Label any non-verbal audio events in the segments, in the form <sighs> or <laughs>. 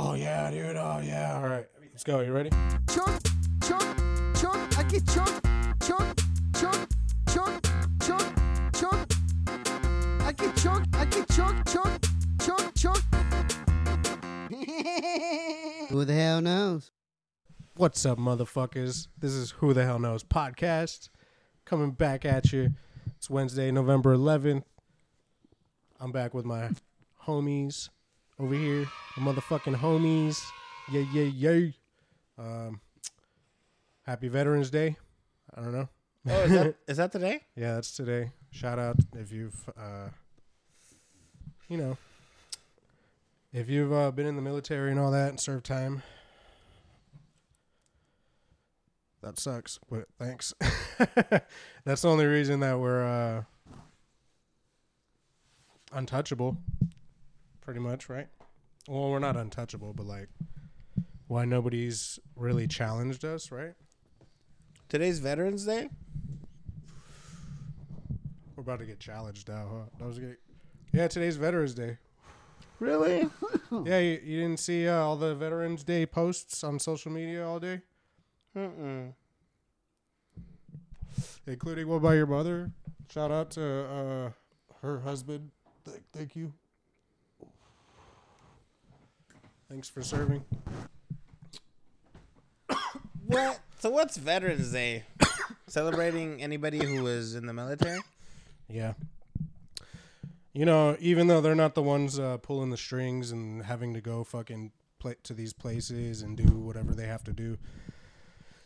Oh yeah, dude. Oh yeah. All right, let's go. You ready? Chunk, chunk, chunk. I get chunk, chunk, chunk, chunk, chunk, chunk. I get chunk, I get chunk, chunk, chunk, chunk. <laughs> Who the hell knows? What's up, motherfuckers? This is Who the Hell Knows podcast coming back at you. It's Wednesday, November 11th. I'm back with my homies over here, the motherfucking homies. Yeah, yeah, yeah. Um, happy Veterans Day. I don't know. Oh, is that <laughs> is that today? Yeah, that's today. Shout out if you've, uh, you know, if you've uh, been in the military and all that and served time. That sucks, but thanks. <laughs> that's the only reason that we're uh, untouchable, pretty much, right? Well, we're not untouchable, but like, why nobody's really challenged us, right? Today's Veterans Day. We're about to get challenged now, huh? That was good. Yeah, today's Veterans Day. Really? <laughs> Yeah, you, you didn't see uh, all the Veterans Day posts on social media all day, Mm-mm. including one by your mother. Shout out to uh, her husband. Th- thank you. Thanks for serving. What? <coughs> So what's Veterans Day? <coughs> Celebrating anybody who was in the military? Yeah. You know, even though they're not the ones uh, pulling the strings and having to go fucking pla to these places and do whatever they have to do,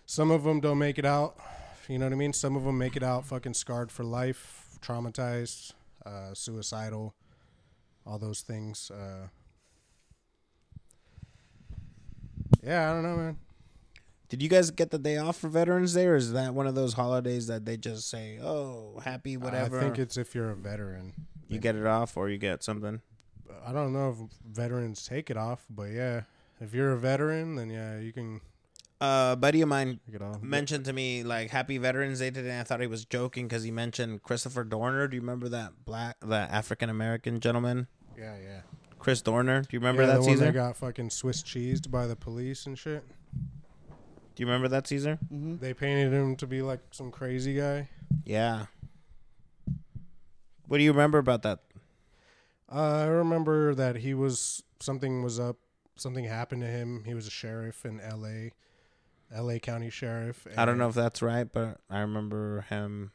some of them don't make it out. You know what I mean? Some of them make it out fucking scarred for life, traumatized, uh, suicidal, all those things. Uh, yeah, I don't know, man. Did you guys get the day off for Veterans Day, or is that one of those holidays that they just say, "Oh, happy whatever"? I think it's if you're a veteran. you get it off, or you get something. I don't know if veterans take it off, but yeah, if you're a veteran, then yeah, you can Uh, a buddy of mine take it off. mentioned to me like Happy Veterans Day today. I thought he was joking because he mentioned Christopher Dorner. Do you remember that black, that African American gentleman, Yeah, yeah. Chris Dorner? Do you remember yeah, that the one that got fucking Swiss cheesed by the police and shit. Do you remember that Caesar? Mm-hmm. They painted him to be like some crazy guy. Yeah. What do you remember about that? Uh, I remember that he was something was up, something happened to him. He was a sheriff in L.A., L.A. County Sheriff. I don't know if that's right, but I remember him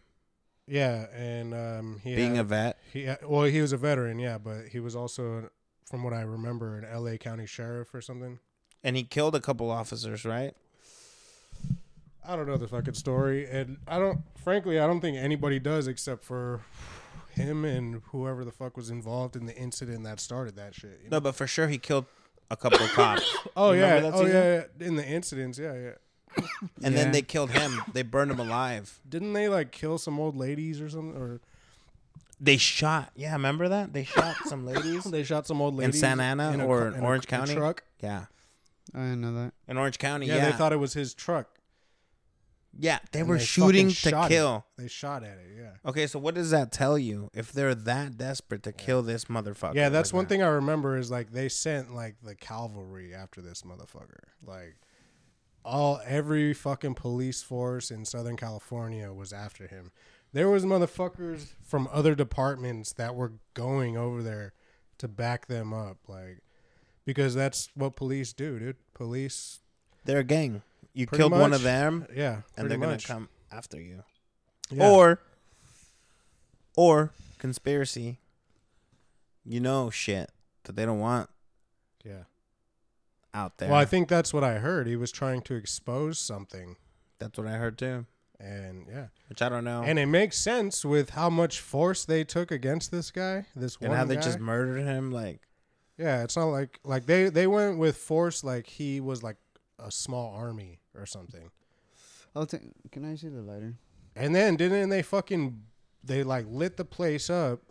Yeah, and um, he being a vet. he had- well, he was a veteran, yeah, but he was also, from what I remember, an L.A. County Sheriff or something. And he killed a couple officers, right? I don't know the fucking story, and I don't. Frankly, I don't think anybody does except for him and whoever the fuck was involved in the incident that started that shit. you know? No, but for sure he killed a couple of cops. <coughs> oh yeah, remember that oh yeah, yeah, in the incidents, yeah, yeah. And Yeah. then they killed him. They burned him alive. Didn't they like kill some old ladies or something? Or They shot. Yeah, remember that? They shot some ladies. <laughs> they shot some old ladies In Santa Ana in a or car- in in a- Orange a County? truck. Yeah. I didn't know that. In Orange County. Yeah, Yeah. they thought it was his truck. yeah, they and were they shooting to kill. It. They shot at it. Yeah. Okay, so what does that tell you? If they're that desperate to kill this motherfucker. Yeah, that's like one that? thing I remember is like they sent like the cavalry after this motherfucker. Like all every fucking police force in Southern California was after him. There was motherfuckers from other departments that were going over there to back them up like because that's what police do, dude. Police They're a gang. You killed one of them, yeah, and they're gonna come after you. Yeah. Or, or conspiracy. You know shit that they don't want yeah. out there. Well, I think that's what I heard. He was trying to expose something that's what I heard too. And yeah. Which I don't know. And it makes sense with how much force they took against this guy. This and one how they guy. just murdered him. Like, yeah, it's not like like they they went with force like he was like a small army or something. Oh, I'll take. Can I see the lighter? And then didn't they fucking they like lit the place up,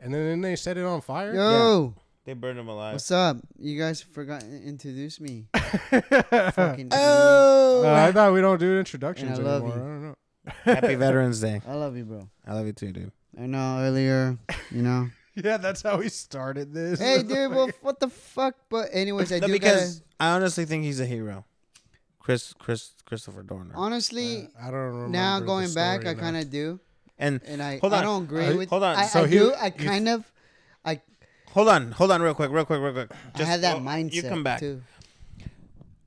and then didn't they set it on fire? Yo, they burned him alive. what's up? You guys forgot to introduce me. <laughs> Fucking Oh, Uh, I thought we don't do introductions And I love anymore. you. I don't know. happy <laughs> Veterans Day. I love you, bro. I love you too, dude. I know earlier, you know, <laughs> Yeah, that's how we started this. hey, dude, well, what the fuck? But anyways, I No, do because I honestly think he's a hero. Chris, Chris, Christopher Dorner. gotta. Honestly, I don't remember. now the going back, story I kind of do, and and I Hold I on. don't agree Uh, with. hold on. I, So I he- do. I you- kind of. I hold on, hold on, real quick, real quick, real quick. I had that oh, mindset You come back. too.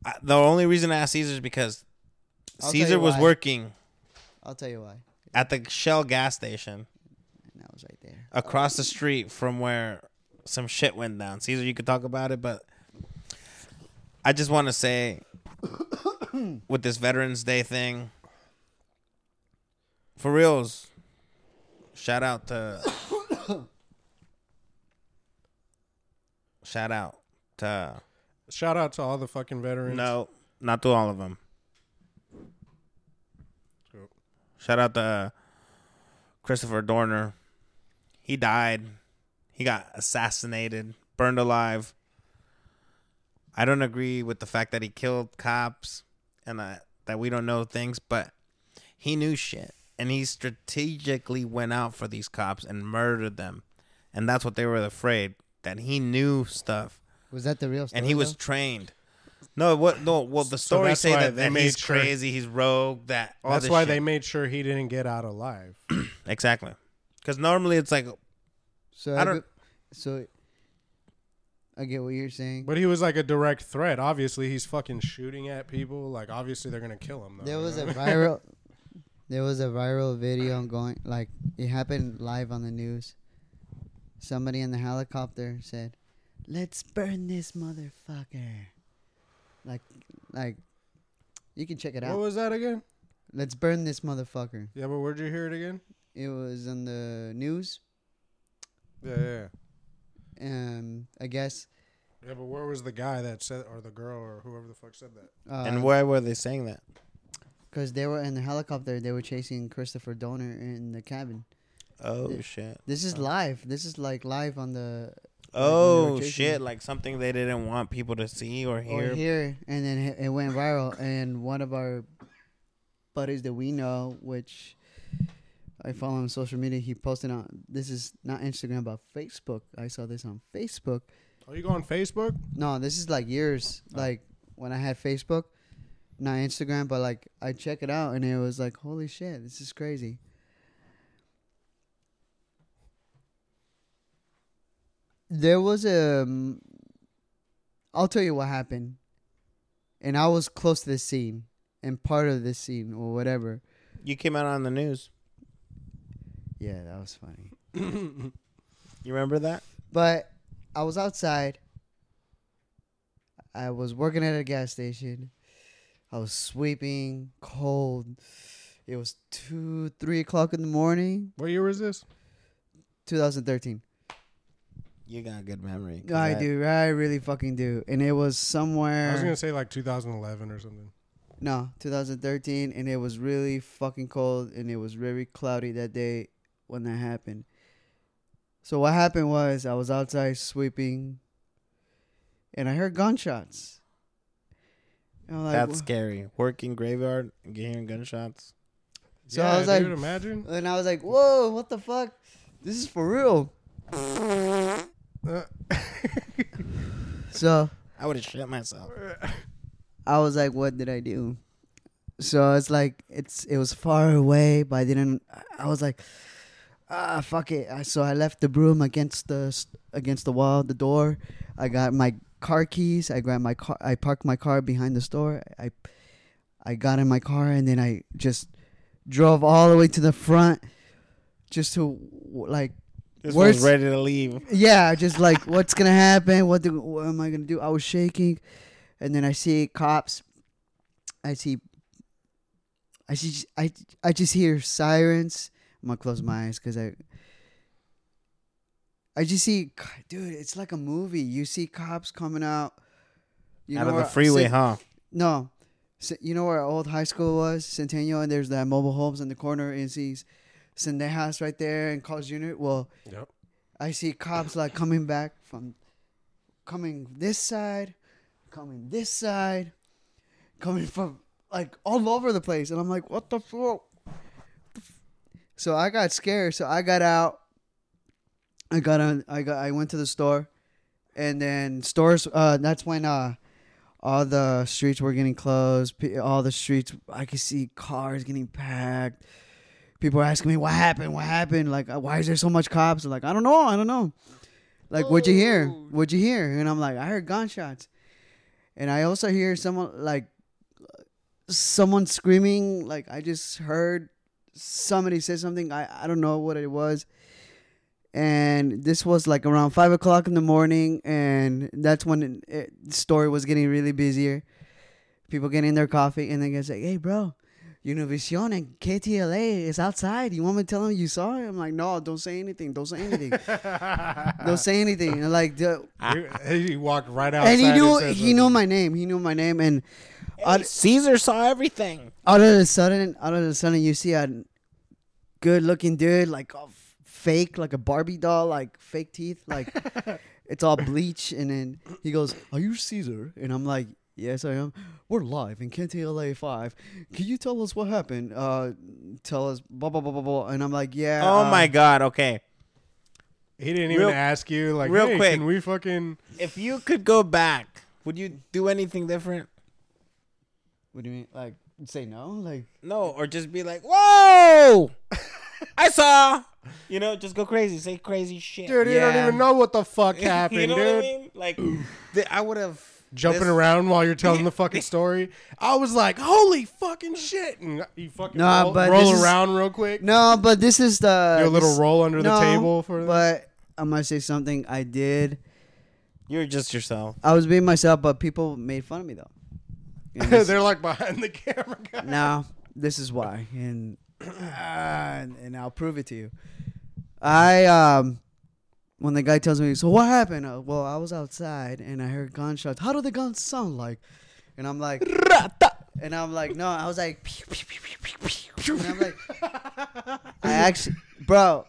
I, the only reason I asked Caesar is because I'll Caesar was why. working I'll tell you why. at the Shell gas station And that was right there. across the street from where some shit went down. Caesar, you could talk about it, but I just want to say <coughs> with this Veterans Day thing, for reals, shout out to shout out to Shout out to all the fucking veterans. no, not to all of them. Cool. Shout out to Christopher Dorner. He died. He got assassinated, burned alive. I don't agree with the fact that he killed cops and that, that we don't know things, but he knew shit. And he strategically went out for these cops and murdered them. And that's what they were afraid that he knew stuff Was that the real story? and he was though? trained. No, what? No, well, the So stories that's say why that, they that made he's sure- crazy, he's rogue. That all That's this why shit. they made sure he didn't get out alive. <clears throat> exactly. Because normally it's like So I I don't- don't. So I get what you're saying. But he was like a direct threat. Obviously, he's fucking shooting at people. Like, obviously, they're gonna kill him. Though, There you was a <laughs> viral. There was a viral video going like it happened live on the news. Somebody in the helicopter said, "Let's burn this motherfucker." Like, like, you can check it out. What was that again? Let's burn this motherfucker. Yeah, but where'd you hear it again? It was on the news. Yeah, yeah. yeah. Um, I guess. Yeah, but where was the guy that said, or the girl, or whoever the fuck said that? Uh, and why were they saying that? Because they were in the helicopter, they were chasing Christopher Dorner in the cabin. Oh Yeah. shit. This is Oh. live. This is like live on the Oh chasing shit! Like something they didn't want people to see or or hear. and then it- it went viral. And one of our buddies that we know, which I follow on social media, he posted on this is not Instagram but Facebook. I saw this on Facebook. Oh, you go on Facebook? No, this is like years, Oh. like when I had Facebook, not Instagram, but like I check it out, and it was like, holy shit, this is crazy. There was a. um, I'll tell you what happened, and I was close to the scene and part of the scene or whatever. You came out on the news. Yeah, that was funny. <coughs> You remember that? But I was outside. I was working at a gas station. I was sweeping, cold. It was two, three o'clock in the morning, what year was this? 2013. You got a good memory. I do, I really fucking do. And it was somewhere. I was gonna say like 2011 or something. No, 2013, and it was really fucking cold, and it was very cloudy that day when that happened. So what happened was I was outside sweeping, and I heard gunshots. I'm like, That's scary. Working graveyard and hearing gunshots. So yeah, I was like- dude, imagine. and I was like, "Whoa, what the fuck? This is for real." <laughs> So I would have shit myself. I was like, "What did I do?" So it's like it's it was far away, but I didn't. I was like, "Ah, fuck it." I- So I left the broom against the against the wall, the door. I got my car keys. I grabbed my car. I parked my car behind the store. I I got in my car and then I just drove all the way to the front, just to like This Worst- was ready to leave. yeah, just like <laughs> what's gonna happen? What do, what am I gonna do? I was shaking, and then I see cops. I see. I see. I I just hear sirens. I'm gonna close my eyes because I. I just see, dude. It's like a movie. You see cops coming out. You Out of the freeway, huh? No, you know where our old high school was, Centennial, and there's that mobile homes in the corner. And sees In the house right there and Carl's Jr. Well, yep. I see cops like coming back from coming this side, coming this side, coming from like all over the place, and I'm like, what the fuck? So I got scared. So I got out. I got on. I got. I went to the store, and then stores. Uh, that's when uh, all the streets were getting closed. All the streets, I could see cars getting packed. People are asking me what happened. What happened? Like, uh, why is there so much cops? I'm like, I don't know. I don't know. Like, what'd you hear? What'd you hear? And I'm like, I heard gunshots, and I also hear someone like someone screaming. Like, I just heard somebody say something. I I don't know what it was and this was like around five o'clock in the morning, and that's when it, it, the story was getting really busier. People getting their coffee, and then guys like, "Hey, bro, Univision and KTLA is outside. You want me to tell them you saw it?" I'm like, "No, don't say anything. Don't say anything. <laughs> don't say anything." And like, the, he, he walked right outside. and he knew said he knew my name. He knew my name, and Hey, Caesar saw everything. out of a sudden, out of a sudden, you see a good-looking dude, like a f- fake, like a Barbie doll, like fake teeth, like <laughs> it's all bleach, and then he goes, "Are you Caesar?" And I'm like, "Yes, I am." We're live in KTLA five. Can you tell us what happened? Uh, tell us blah blah blah blah blah. And I'm like, "Yeah." Oh uh, my god. Okay. He didn't even ask you, like, real hey, quick. can we fucking? If you could go back, would you do anything different? What do you mean? Like, say no? Like, No, or just be like, "Whoa, I saw." You know, just go crazy, say crazy shit. Dude, you don't even know what the fuck happened, <laughs> you know dude. what I mean? Like, <clears throat> th- I would have Jumping this- around while you're telling the fucking story. I was like, holy fucking shit. And you fucking Nah, roll, but roll this is- around real quick. no, but this is the Do a little this- roll under the table for this. But I'm gonna say something I did. You're just yourself. I was being myself, but people made fun of me though. <laughs> And this- They're like behind the camera. Guy. <laughs> now this is why, and <clears throat> and, and I'll prove it to you. I um, when the guy tells me, so what happened? Uh, well, I was outside and I heard gunshots. How do the guns sound like? And I'm like, and I'm like, no, I was like, pew, pew, pew, and I'm like, <laughs> I actually, bro,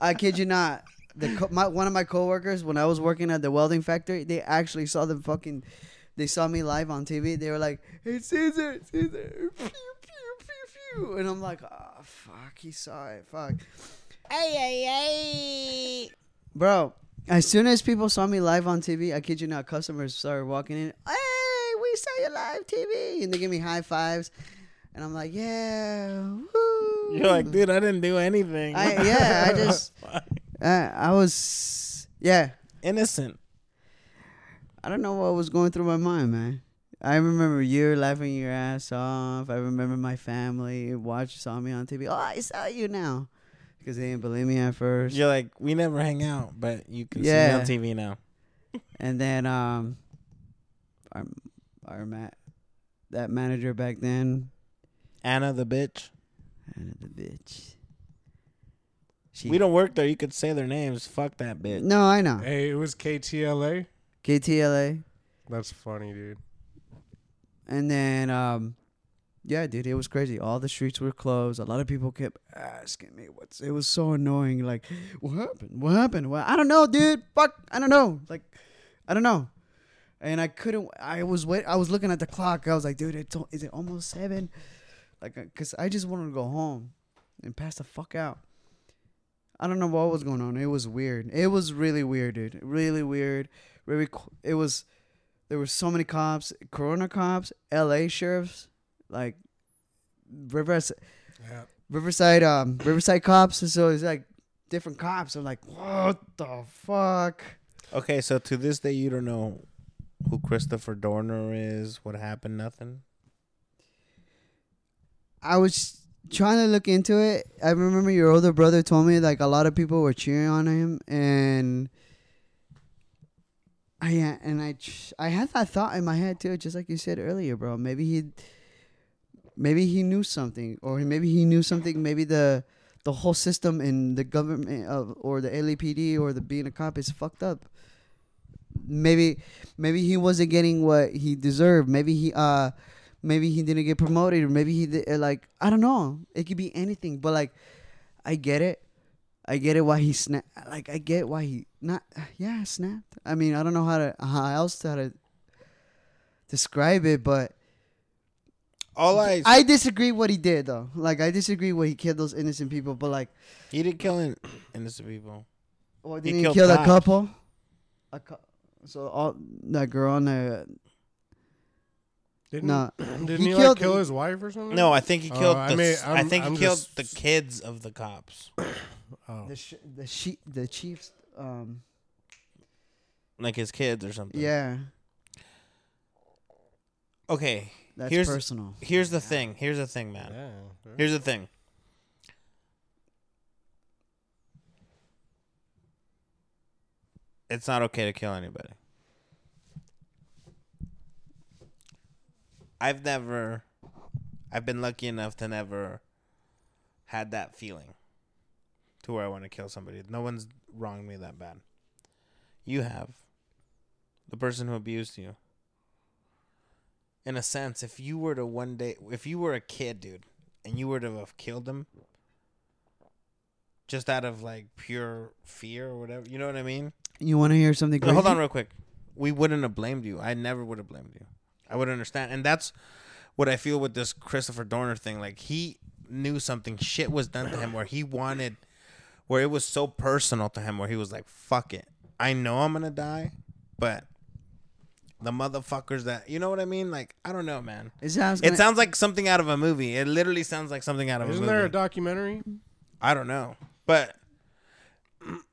I kid you not. The co- my one of my coworkers when I was working at the welding factory, they actually saw the fucking, they saw me live on TV. They were like, "Hey Caesar, Caesar, pew pew pew pew," and I'm like, "Oh fuck, he saw it, fuck." Hey, hey, hey. Bro, as soon as people saw me live on TV, I kid you not, customers started walking in. Hey, we saw you live TV, and they give me high fives, and I'm like, yeah, woo. You're like, dude, I didn't do anything. I, yeah, I <laughs> just, uh, I was, yeah, innocent. I don't know what was going through my mind, man. I remember you laughing your ass off. I remember my family watched saw me on TV. Oh, I saw you now, because they didn't believe me at first. You're like, we never hang out, but you can Yeah. see me on TV now. And then um, our our ma- that manager back then, Anna the bitch. Anna the bitch. She, We don't work there. You could say their names. Fuck that bitch. No, I know. Hey, it was KTLA. KTLA, That's funny, dude. and then um, yeah, dude, it was crazy. All the streets were closed. A lot of people kept asking me what's. It was so annoying. Like, what happened? What happened? Well, I don't know, dude. Fuck, I don't know. Like, I don't know. And I couldn't. I was wait. I was looking at the clock. I was like, dude, it's, is it almost seven? Like, uh, cause I just wanted to go home and pass the fuck out. I don't know what was going on. It was weird. It was really weird, dude. Really weird. Really, it was. There were so many cops, Corona cops, L.A. sheriffs, like Riverside, Yeah. Riverside, um, Riverside cops. So it's like different cops. I'm like, what the fuck? Okay, so to this day, you don't know who Christopher Dorner is, what happened, nothing. I was trying to look into it. I remember your older brother told me like a lot of people were cheering on him, and I and I I had that thought in my head too, just like you said earlier, bro. Maybe he, maybe he knew something, or maybe he knew something. Maybe the the whole system in the government of or the LAPD or the being a cop is fucked up. Maybe maybe he wasn't getting what he deserved. Maybe he uh maybe he didn't get promoted or maybe he did, uh, like I don't know. It could be anything, but like I get it. I get it why he snapped. Like I get why he not yeah snapped. I mean I don't know how to how else to, how to describe it, but All I, I disagree what he did though. Like I disagree what he killed those innocent people, but like he didn't kill in- innocent people. Well, didn't he killed kill a couple? A cou- so all that girl and the Didn't, No. <clears throat> didn't He he, killed- like kill his wife or something? No, I think he Oh, killed. I the, may- s- I I'm- think he I'm killed just- the kids of the cops. <coughs> Oh. the sh- the she the chiefs. Um, like his kids or something. yeah, Okay. That's here's personal. here's the thing. Here's the thing, man. Yeah. Here's the thing. It's not okay to kill anybody. I've never I've been lucky enough to never had that feeling to where I want to kill somebody. No one's wronged me that bad. You have. The person who abused you. In a sense, if you were to one day if you were a kid, dude, and you were to have killed him just out of like pure fear or whatever, you know what I mean? You want to hear something crazy? hold on real quick. We wouldn't have blamed you. I never would have blamed you. I would understand. And that's what I feel with this Christopher Dorner thing. Like he knew something shit was done to him where he wanted where it was so personal to him where he was like, fuck it. I know I'm gonna die, but the motherfuckers that you know what I mean? Like, I don't know, man. It sounds. It sounds like something out of a movie. It literally sounds like something out of Isn't a movie. Isn't there a documentary? I don't know, but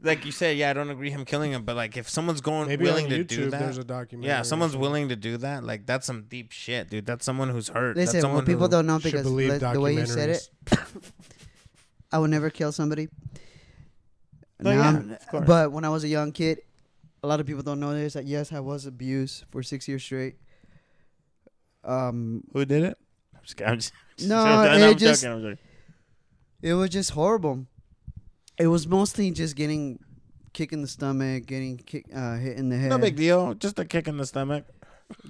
like you said, yeah, I don't agree him killing him. But like, if someone's going Maybe willing on to YouTube do that, there's a documentary. yeah, someone's willing to do that. Like, that's some deep shit, dude. That's someone who's hurt. Listen, that's what someone people who, don't know Should because believe li- the way you said it. <laughs> I would never kill somebody. Oh, no, yeah, of course. but when I was a young kid, a lot of people don't know this. That yes, I was abused for six years straight. Um, who did it? I'm just, I'm just, <laughs> No, I'm it just- joking, I'm joking. it was just horrible. It was mostly just getting kick in the stomach, getting kick, uh, hit in the head, no big deal. Just a kick in the stomach.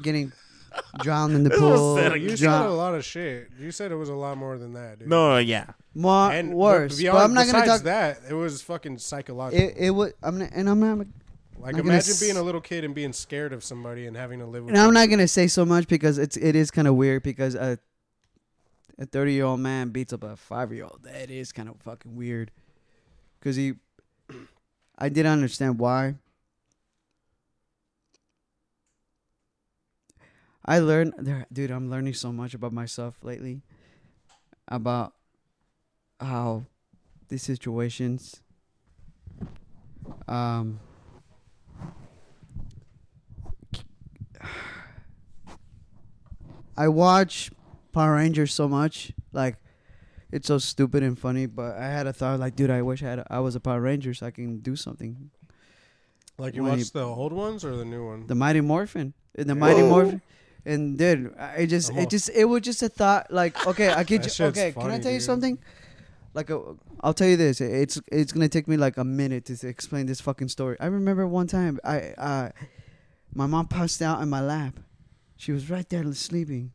getting <laughs> drowned in the pool. sad. You said a lot of shit. You said it was a lot more than that, dude. No, yeah. More and worse. But, But, I'm not gonna besides talk. that. It was fucking psychological. It, it was. I'm not, and I'm not. Like I'm imagine being a little kid and being scared of somebody and having to live with. And I'm not gonna say so much because it's it is kind of weird because a a 30 year old man beats up a five year old. That is kind of fucking weird. Cause he, I didn't understand why. I learned there, dude. I'm learning so much about myself lately. About how these situations, um, I watch Power Rangers so much, like it's so stupid and funny. But I had a thought, like, dude, I wish I had, a, I was a Power Ranger so I can do something. Like you when watched the old ones or the new one? The Mighty Morphin, and the Mighty Morphin, and dude, I just, it just, it was just a thought, like, okay, I get <laughs> That you, shit's okay, can I funny, tell you something? Like, i I'll tell you this. It's it's gonna take me like a minute to explain this fucking story. I remember one time, I, uh, my mom passed out in my lap. She was right there sleeping,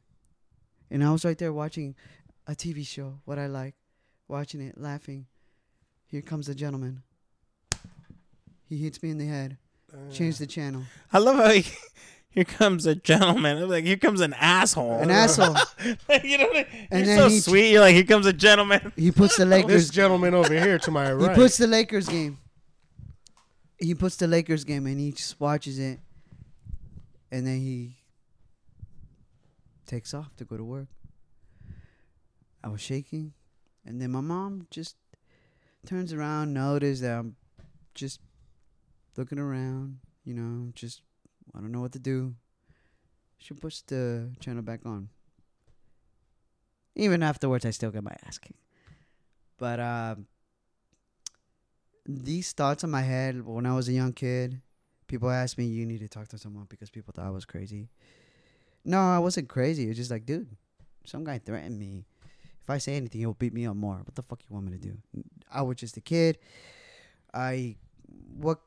and I was right there watching a TV show, what I like, watching it, laughing. Here comes the gentleman. He hits me in the head. Uh, Change the channel. <laughs> I love how he, <laughs> here comes a gentleman. I'm like, here comes an asshole. An asshole. <laughs> Like, you know, what I- you're And then so he- sweet. You're like, here comes a gentleman. He puts the Lakers. This gentleman over here to my right. He puts the Lakers game. He puts the Lakers game and he just watches it, and then he takes off to go to work. I was shaking, and then my mom just turns around, notices that I'm just looking around. You know, just I don't know what to do. She puts the channel back on. Even afterwards, I still get my ass kicked. But um, these thoughts in my head when I was a young kid, people asked me, "You need to talk to someone," because people thought I was crazy. No, I wasn't crazy. It's just like, dude, some guy threatened me. If I say anything, he'll beat me up more. What the fuck you want me to do? I was just a kid. I what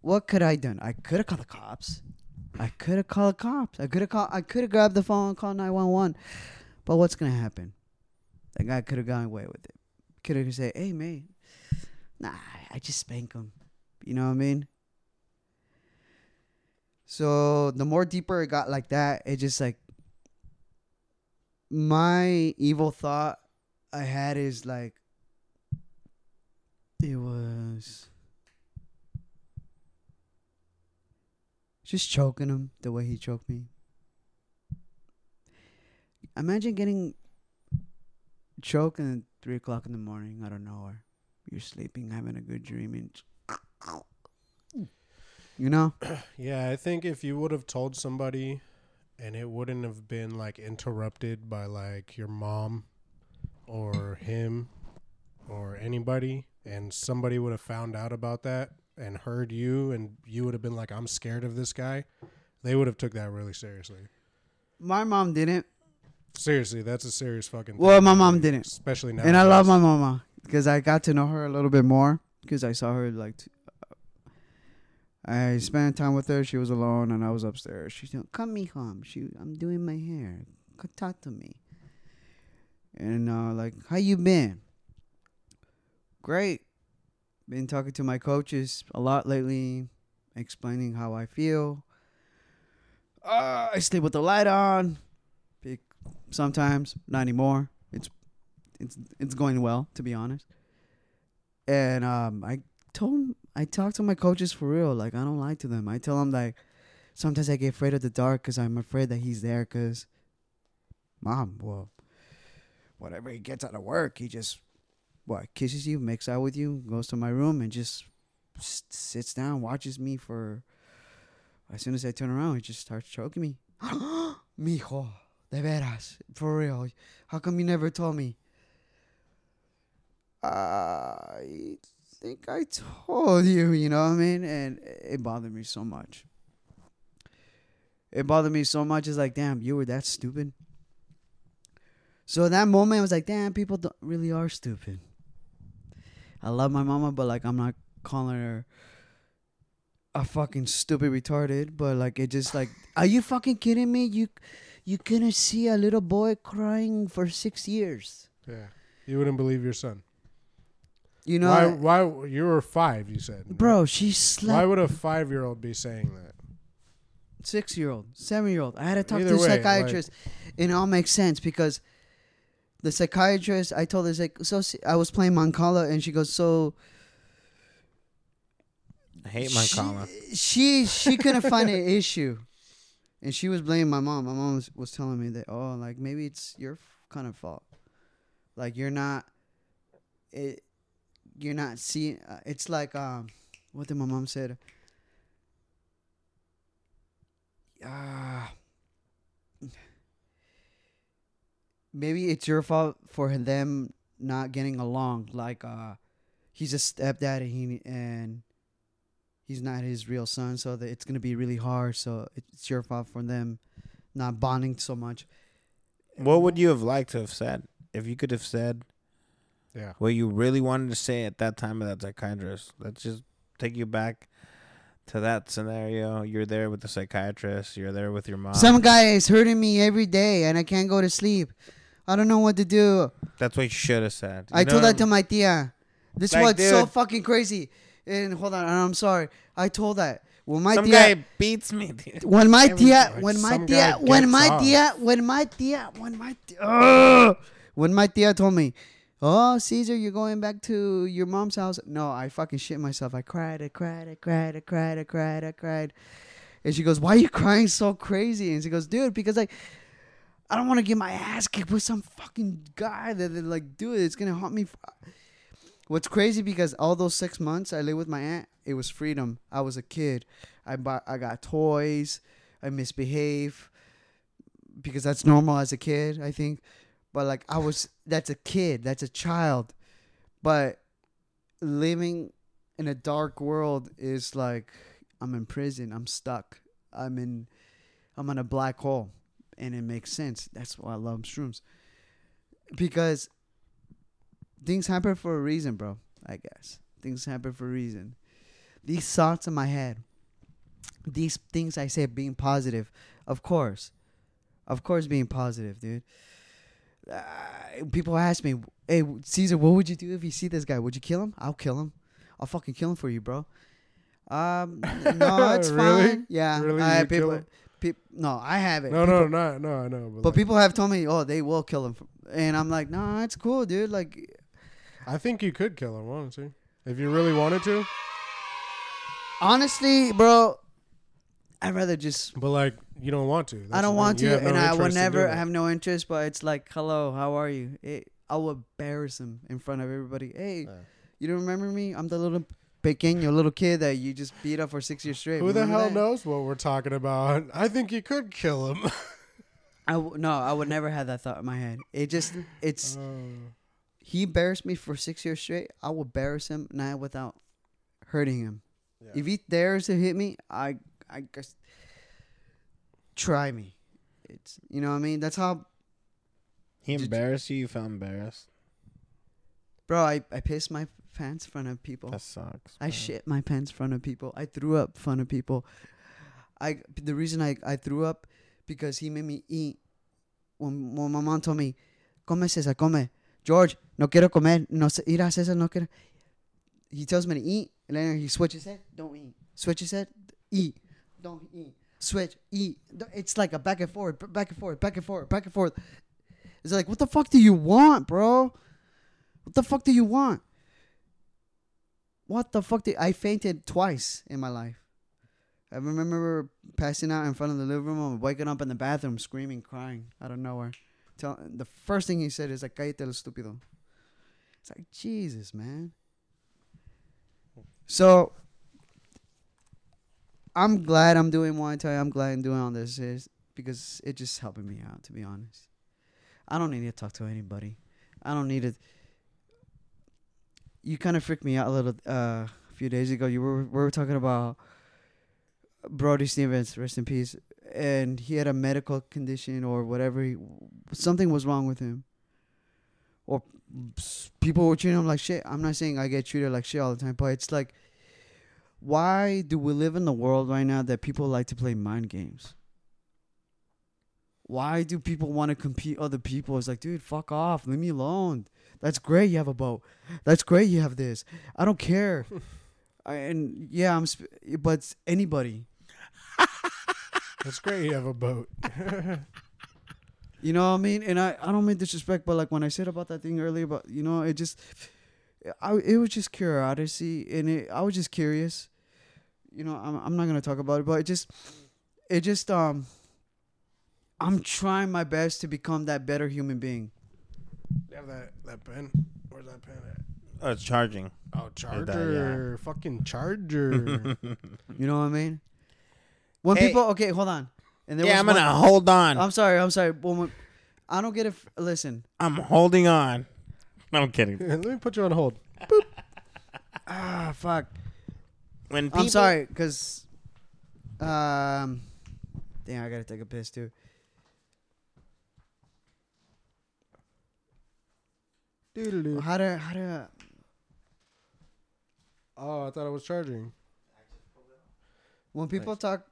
what could I done? I could have called the cops. I could have called the cops. I could have called. I could have grabbed the phone and called nine one one. But what's gonna happen? That guy could have gone away with it. Could have said, "Hey, man, nah, I just spank him." You know what I mean? So the more deeper it got like that, it just like my evil thought I had is like it was just choking him the way he choked me. Imagine getting choked at three o'clock in the morning out of nowhere. You're sleeping, having a good dream, and you know, <clears throat> Yeah, I think if you would have told somebody and it wouldn't have been like interrupted by like your mom or him or anybody and somebody would have found out about that and heard you and you would have been like I'm scared of this guy, they would have took that really seriously. my mom didn't, Seriously, that's a serious fucking Well, my mom didn't. Especially now. and I love my mama because I got to know her a little bit more because I saw her like. T- I spent time with her. She was alone, and I was upstairs. She's like, "Come me home." She, I'm doing my hair. Come talk to me. And uh, like, how you been? Great. Been talking to my coaches a lot lately, explaining how I feel. Uh, I sleep with the light on. Sometimes, not anymore. It's it's it's going well, to be honest. And um, I told I talk to my coaches for real. Like I don't lie to them. I tell them like sometimes I get afraid of the dark because I'm afraid that he's there. Cause mom, well, whatever he gets out of work, he just what kisses you, makes out with you, goes to my room, and just sits down, watches me for. As soon as I turn around, he just starts choking me. <gasps> Mijo, de veras, for real. How come you never told me? I think I told you, you know what I mean? And it bothered me so much. It bothered me so much. It's like, damn, you were that stupid. So that moment, I was like, damn, people don't, really are stupid. I love my mama, but like, I'm not calling her a fucking stupid retarded. But like, it just like, <laughs> are you fucking kidding me? You, you couldn't see a little boy crying for six years. Yeah. You wouldn't believe your son. You know, why why you were 5, you said. bro, she slept. Why would a 5-year-old be saying that? six year old, seven year old. I had to talk Either to the way, psychiatrist, and it all makes sense because the psychiatrist. I told her like, so s- I was playing Mancala, and she goes, so I hate my collar. she she couldn't find an <laughs> issue, and she was blaming my mom. My mom was, was telling me that oh, like maybe it's your kind of fault, like you're not it, you're not seeing. Uh, it's like um, what did my mom said? <sighs> Ah. maybe it's your fault for them not getting along. Like uh, he's a stepdad and he and he's not his real son, so that it's gonna be really hard. So it's your fault for them not bonding so much. What would you have liked to have said if you could have said Yeah. what you really wanted to say at that time of that psychiatrist? Let's just take you back to that scenario. You're there with the psychiatrist. You're there with your mom. Some guy is hurting me every day, and I can't go to sleep. I don't know what to do. That's what you should have said. You I told know? that to my tia. This Like, was so fucking crazy. And hold on, I'm sorry. I told that. When my Some tia, guy beats me. Dude. when my Every- tia, like, when my tia, when my tia, when my tia, when my tia, when my tia told me, "Oh, Caesar, you're going back to your mom's house." No, I fucking shit myself. I cried, I cried, I cried, I cried, I cried, I cried. And she goes, "Why are you crying so crazy?" And she goes, "Dude, because like." I don't want to get my ass kicked with some fucking guy that, like, dude, it's gonna haunt me. What's crazy because all those six months I lived with my aunt, it was freedom. I was a kid. I bought, I got toys. I misbehave because that's normal as a kid, I think. But like I was, that's a kid. That's a child. But living in a dark world is like I'm in prison. I'm stuck. I'm in, I'm in a black hole, and it makes sense. That's why I love shrooms because things happen for a reason, bro. I guess things happen for a reason. These thoughts in my head, these things I say being positive, of course, of course, being positive, dude. Uh, people ask me, "Hey, Caesar, what would you do if you see this guy? Would you kill him? I'll kill him. I'll fucking kill him for you, bro." Um, <laughs> no, it's Really? fine. Yeah, Really? I, people, peop- no, I haven't. No, People- no, not no, I know. But, but like, people have told me, oh, they will kill him, and I'm like, nah, it's cool, dude. Like, I think you could kill him, honestly, if you really wanted to. honestly, bro, I'd rather just. But like, you don't want to. That's I don't want. To, no and I would never it. have no interest. But it's like, hello, how are you? It, I will embarrass him in front of everybody. Hey, Yeah. you don't remember me? I'm the little pequeño little kid that you just beat up for six years straight. Who the hell that? knows what we're talking about? I think you could kill him. <laughs> I w- no, I would never have that thought in my head. It just, it's Uh, he embarrassed me for six years straight. I will embarrass him now without hurting him. Yeah. If he dares to hit me, I, I guess, try me. It's you know what I mean. That's how, He embarrassed you. You felt embarrassed. bro. I I pissed my pants in front of people. That sucks. I shit my pants in front of people. I threw up in front of people. I the reason I, I threw up because he made me eat. When, when my mom told me, "Come Cesar, come." George, no quiero comer. No ir a Cesar, no quiero. He tells me to eat, and then he switches it. Don't eat. Switches it. Eat. Don't eat. Switch. Eat. It's like a back and forth, back and forth, back and forth, back and forth. It's like, what the fuck do you want, bro? What the fuck do you want? What the fuck did I fainted twice in my life? I remember passing out in front of the living room and waking up in the bathroom screaming, crying out of nowhere. Tell, the first thing he said is like, cállate lo estúpido. It's like, Jesus, man. So, I'm glad I'm doing Thai. I'm glad I'm doing all this is because it just helping me out, to be honest. I don't need to talk to anybody. I don't need to you kind of freaked me out a little uh, a few days ago. You were we were talking about Brody Stevens, rest in peace, and he had a medical condition or whatever. He, something was wrong with him, or people were treating him like shit. I'm not saying I get treated like shit all the time, but it's like, why do we live in the world right now that people like to play mind games? Why do people want to compete other people? It's like, dude, fuck off, leave me alone. That's great. You have a boat. That's great. You have this. I don't care. <laughs> I, and yeah, I'm. Sp- but anybody. <laughs> That's great. You have a boat. <laughs> You know what I mean? And I, I don't mean disrespect, but like when I said about that thing earlier, but you know, it just, I it was just curiosity, and it, I was just curious. You know, I'm I'm not gonna talk about it, but it just, it just um. I'm trying my best to become that better human being. you have that that pen. Where's that pen at? Oh, it's charging. Oh, that, charger. Fucking charger. <laughs> You know what I mean? When Hey. people, okay, hold on. And there yeah, was I'm one- gonna hold on. I'm sorry. I'm sorry. When, when, I don't get it. Listen. I'm holding on. No, I'm kidding. <laughs> Let me put you on hold. <laughs> Ah, fuck. When people, I'm sorry, cause, um, damn, I gotta take a piss too. How to how to Oh, I thought I was charging. when people talk.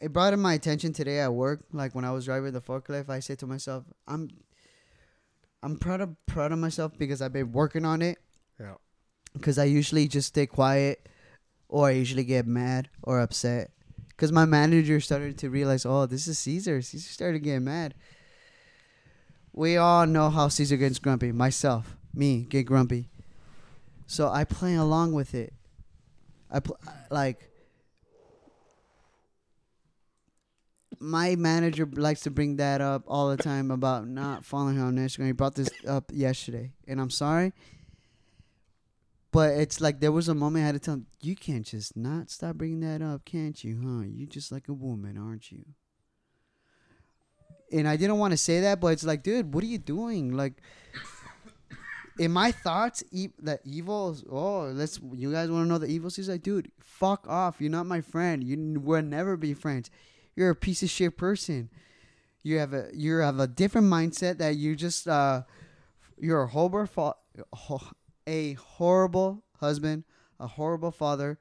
It brought to my attention today at work. Like when I was driving the forklift, I said to myself, "I'm, I'm proud of proud of myself because I've been working on it. Yeah. Because I usually just stay quiet, or I usually get mad or upset. Because my manager started to realize, oh, this is Caesar. Caesar started getting mad. We all know how Caesar gets grumpy. Myself, me, get grumpy. So I play along with it. I pl- like. My manager likes to bring that up all the time about not following on Instagram. He brought this up yesterday, and I'm sorry. But it's like there was a moment I had to tell him, you can't just not stop bringing that up, can't you, huh? You just like a woman, aren't you? And I didn't want to say that, but it's like, dude, what are you doing? Like, in my thoughts, e- the evil. Oh, let's. You guys want to know the evil? He's like, dude, fuck off. You're not my friend. You will never be friends. You're a piece of shit person. You have a you have a different mindset that you just uh, you're a horrible fa- a horrible husband, a horrible father.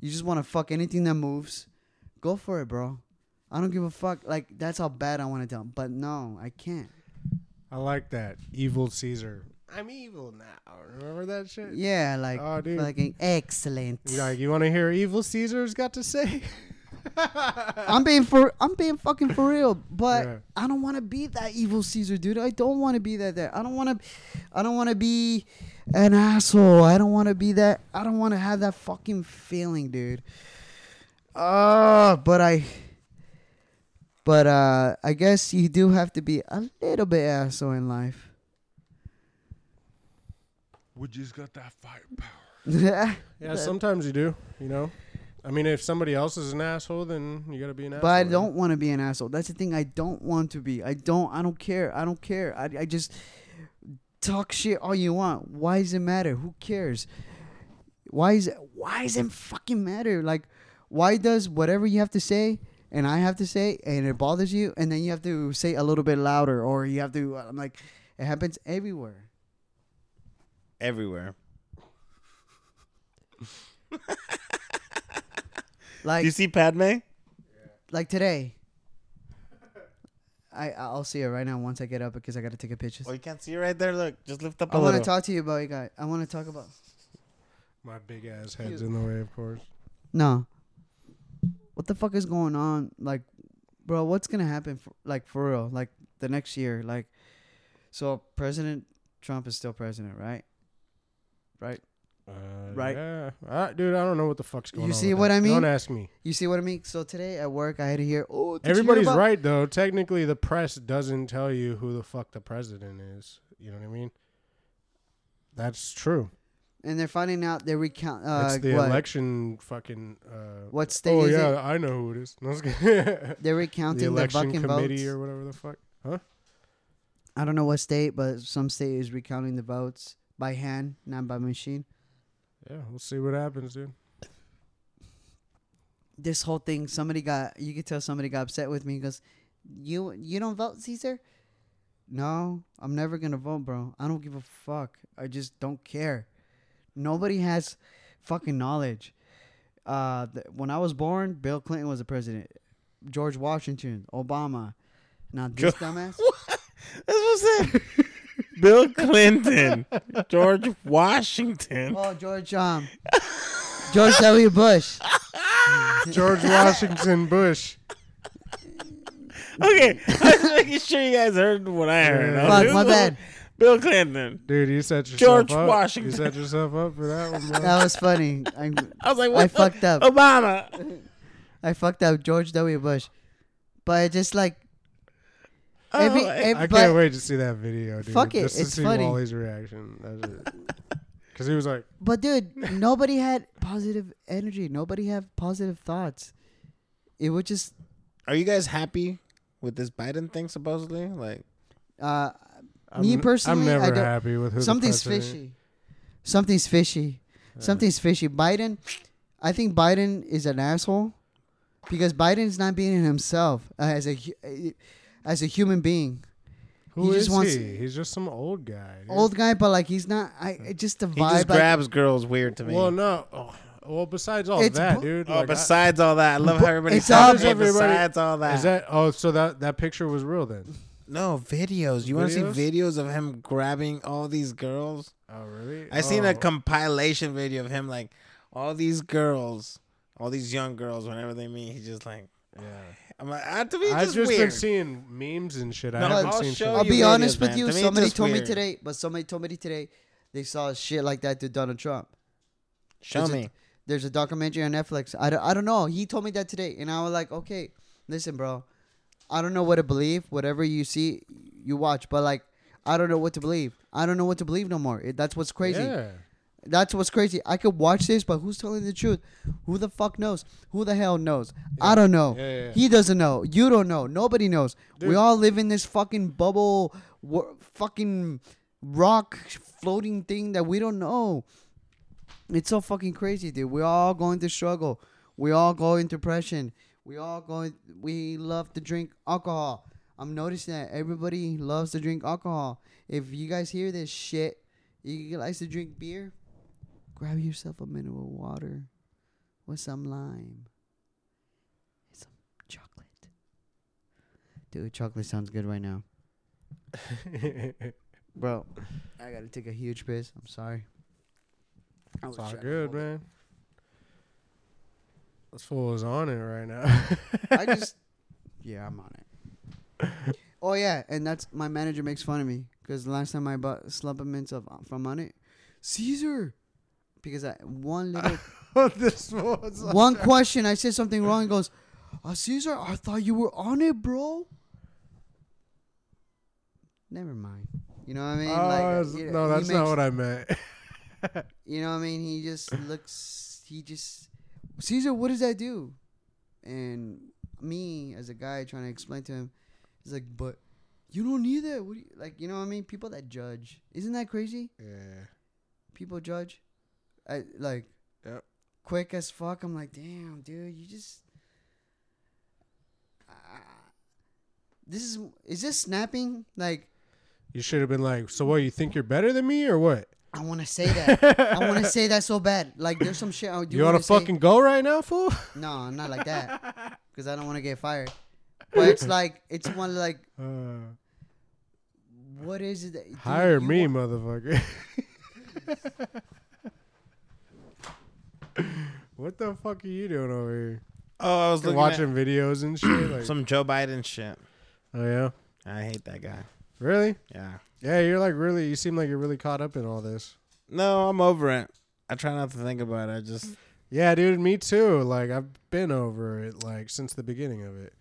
You just want to fuck anything that moves. Go for it, bro. I don't give a fuck. Like that's how bad I want to tell. him. But no, I can't. I like that. Evil Caesar. I'm evil now. Remember that shit? Yeah, like Oh, dude. fucking excellent. Like, you want to hear evil Caesar's got to say? <laughs> <laughs> I'm being for I'm being fucking for real, but Yeah. I don't want to be that evil Caesar, dude. I don't want to be that. That I don't want to. I don't want to be an asshole. I don't want to be that. I don't want to have that fucking feeling, dude. Uh, but I. But uh, I guess you do have to be a little bit asshole in life. We just got that firepower. but <laughs> Yeah, sometimes you do. You know, I mean, if somebody else is an asshole, then you gotta be an asshole. But I don't want to be an asshole. That's the thing. I don't want to be. I don't. I don't care. I don't care. I, I just talk shit all you want. Why does it matter? Who cares? Why is it? Why does it fucking matter? Like, why does whatever you have to say and I have to say and it bothers you, and then you have to say a little bit louder, or you have to? Uh, I'm like, it happens everywhere. Everywhere. <laughs> Like, Do you see Padme? like today. I I'll see it right now once I get up because I gotta take a picture. Oh, you can't see it right there. Look, just lift up a I want little. to talk to you about you guys. I want to talk about. My big ass head's in the way, of course. No. What the fuck is going on? Like, bro, what's gonna happen? For, like for real? Like the next year? Like, so President Trump is still president, right? Right. Uh, Right. Yeah, uh, dude. I don't know what the fuck's going You on. You see what that. I mean? Don't ask me. You see what I mean? So today at work, I had to hear, oh, Everybody's about-" right though. Technically, the press doesn't tell you who the fuck the president is. You know what I mean? That's true. and they're finding out they recount. Uh, it's the what? election fucking. Uh, What state oh is yeah, it? I know who it is. No, I was kidding. <laughs> They're <laughs> recounting the, election fucking committee votes. or whatever the fuck. Huh? I don't know what state, but some state is recounting the votes by hand, not by machine. Yeah, we'll see what happens, dude. this whole thing somebody got you could tell somebody got upset with me because you you don't vote caesar? No i'm never gonna vote bro. I don't give a fuck. I just don't care. Nobody has fucking knowledge. Uh th- when i was born bill clinton was the president. George washington obama. Now this <laughs> dumbass That's what I said. <laughs> Bill Clinton, George Washington. oh george um george w bush George Washington Bush. Okay, I was making sure you guys heard what I heard. I was fuck like, my bad Bill Clinton. Dude, you set yourself George up. Washington. You set yourself up for that one, bro. that was funny I, I was like, I what? the- fucked up Obama. I fucked up George W. Bush. But it just like Oh, every, I- I can't wait to see that video, dude. Fuck it, Just to it's see funny. Wally's reaction. Because <laughs> he was like, But dude, <laughs> nobody had positive energy. Nobody had positive thoughts. It was just Are you guys happy with this Biden thing? Supposedly, like, uh I'm, Me personally, I'm I never don't- happy with who something's president- fishy. Something's fishy. Something's fishy. Biden I think Biden is an asshole because Biden's not being himself uh, as a hu- as a human being. Who He is just wants- he? He's just some old guy. dude. Old guy, but like he's not. I it just the he just like- grabs girls weird to me. Well, no. Oh, well, besides all It's that, bu- dude. oh, like, I- besides all that, I love how everybody It's all- everybody- Besides all that, is that? Oh, so that that picture was real then? no videos. You want to see Videos? videos of him grabbing all these girls? Oh, really? I seen a Oh. compilation video of him like all these girls, all these young girls. Whenever they meet, he's just like, Yeah. I'm like, ah, to me, I've just, just weird. been seeing memes and shit. I haven't I'll seen shit. I'll be videos, honest with man. you. To me, Somebody just told me today, but somebody told me today they saw shit like that to Donald Trump. Show Is it- me. There's a documentary on Netflix. I don't, I don't know. He told me that today, and I was like, okay, listen, bro. I don't know what to believe. Whatever you see, you watch. But like, I don't know what to believe. I don't know what to believe no more. It, that's what's crazy. Yeah. That's what's crazy. I could watch this, but who's telling the truth? Who the fuck knows? Who the hell knows? I don't know. Yeah, yeah, yeah. He doesn't know. You don't know. Nobody knows. We all live in this fucking bubble, wor- fucking rock floating thing that we don't know. It's so fucking crazy, dude. We all going through struggle. We all go into depression. We all going. We love to drink alcohol. I'm noticing that everybody loves to drink alcohol. If you guys hear this shit, you guys to drink beer. Grab yourself a mineral water with some lime and some chocolate. Dude, chocolate sounds good right now. <laughs> Bro, I gotta take a huge piss. I'm sorry. I It's all good, man. This fool is on it right now. I <laughs> just, yeah, I'm on it. Oh yeah, and that's my manager makes fun of me because last time I bought supplements of uh, from Onnit, Caesar, because I one <laughs> little this on one question I said something wrong. He goes, uh, Caesar, I thought you were on it, bro. Never mind. You know what I mean? Oh, Like, you- no, that's not what I meant. <laughs> You know what I mean? He just looks. He just Caesar. What does that do? And me as a guy trying to explain to him, he's like, "But you don't need that. What do you like? You know what I mean? People that judge. Isn't that crazy? yeah. People judge. I like. Yep. Quick as fuck. I'm like, damn, dude. You just. This is is this snapping? Like You should have been like, so what? You think you're better than me or what? I want to say that. I want to <laughs> say that so bad. Like there's some shit I would do You want to fucking go right now, fool? <laughs> No, not like that. <laughs> Because I don't want to get fired. But it's like it's one like Uh, what is it? That, do hire me, want- motherfucker. What the fuck are you doing over here? Oh, I was You're looking watching videos and shit. at Like, <clears throat> some Joe Biden shit. oh yeah, I hate that guy. really? Yeah. Yeah, you're like really. You seem like you're really caught up in all this. No, I'm over it. I try not to think about it. I just Yeah, dude, me too. Like I've been over it like since the beginning of it.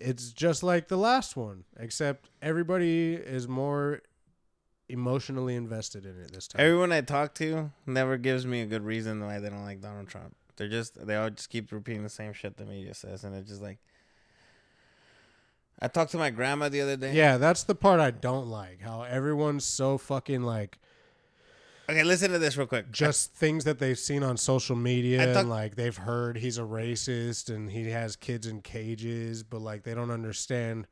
It's just like the last one, except everybody is more emotionally invested in it this time. everyone I talk to never gives me a good reason why they don't like Donald Trump. They're just they all just keep repeating the same shit the media says, and it's just like. I talked to my grandma the other day. yeah, that's the part I don't like. How everyone's so fucking like Okay, listen to this real quick. just things that they've seen on social media I thought- and like they've heard he's a racist and he has kids in cages, but like they don't understand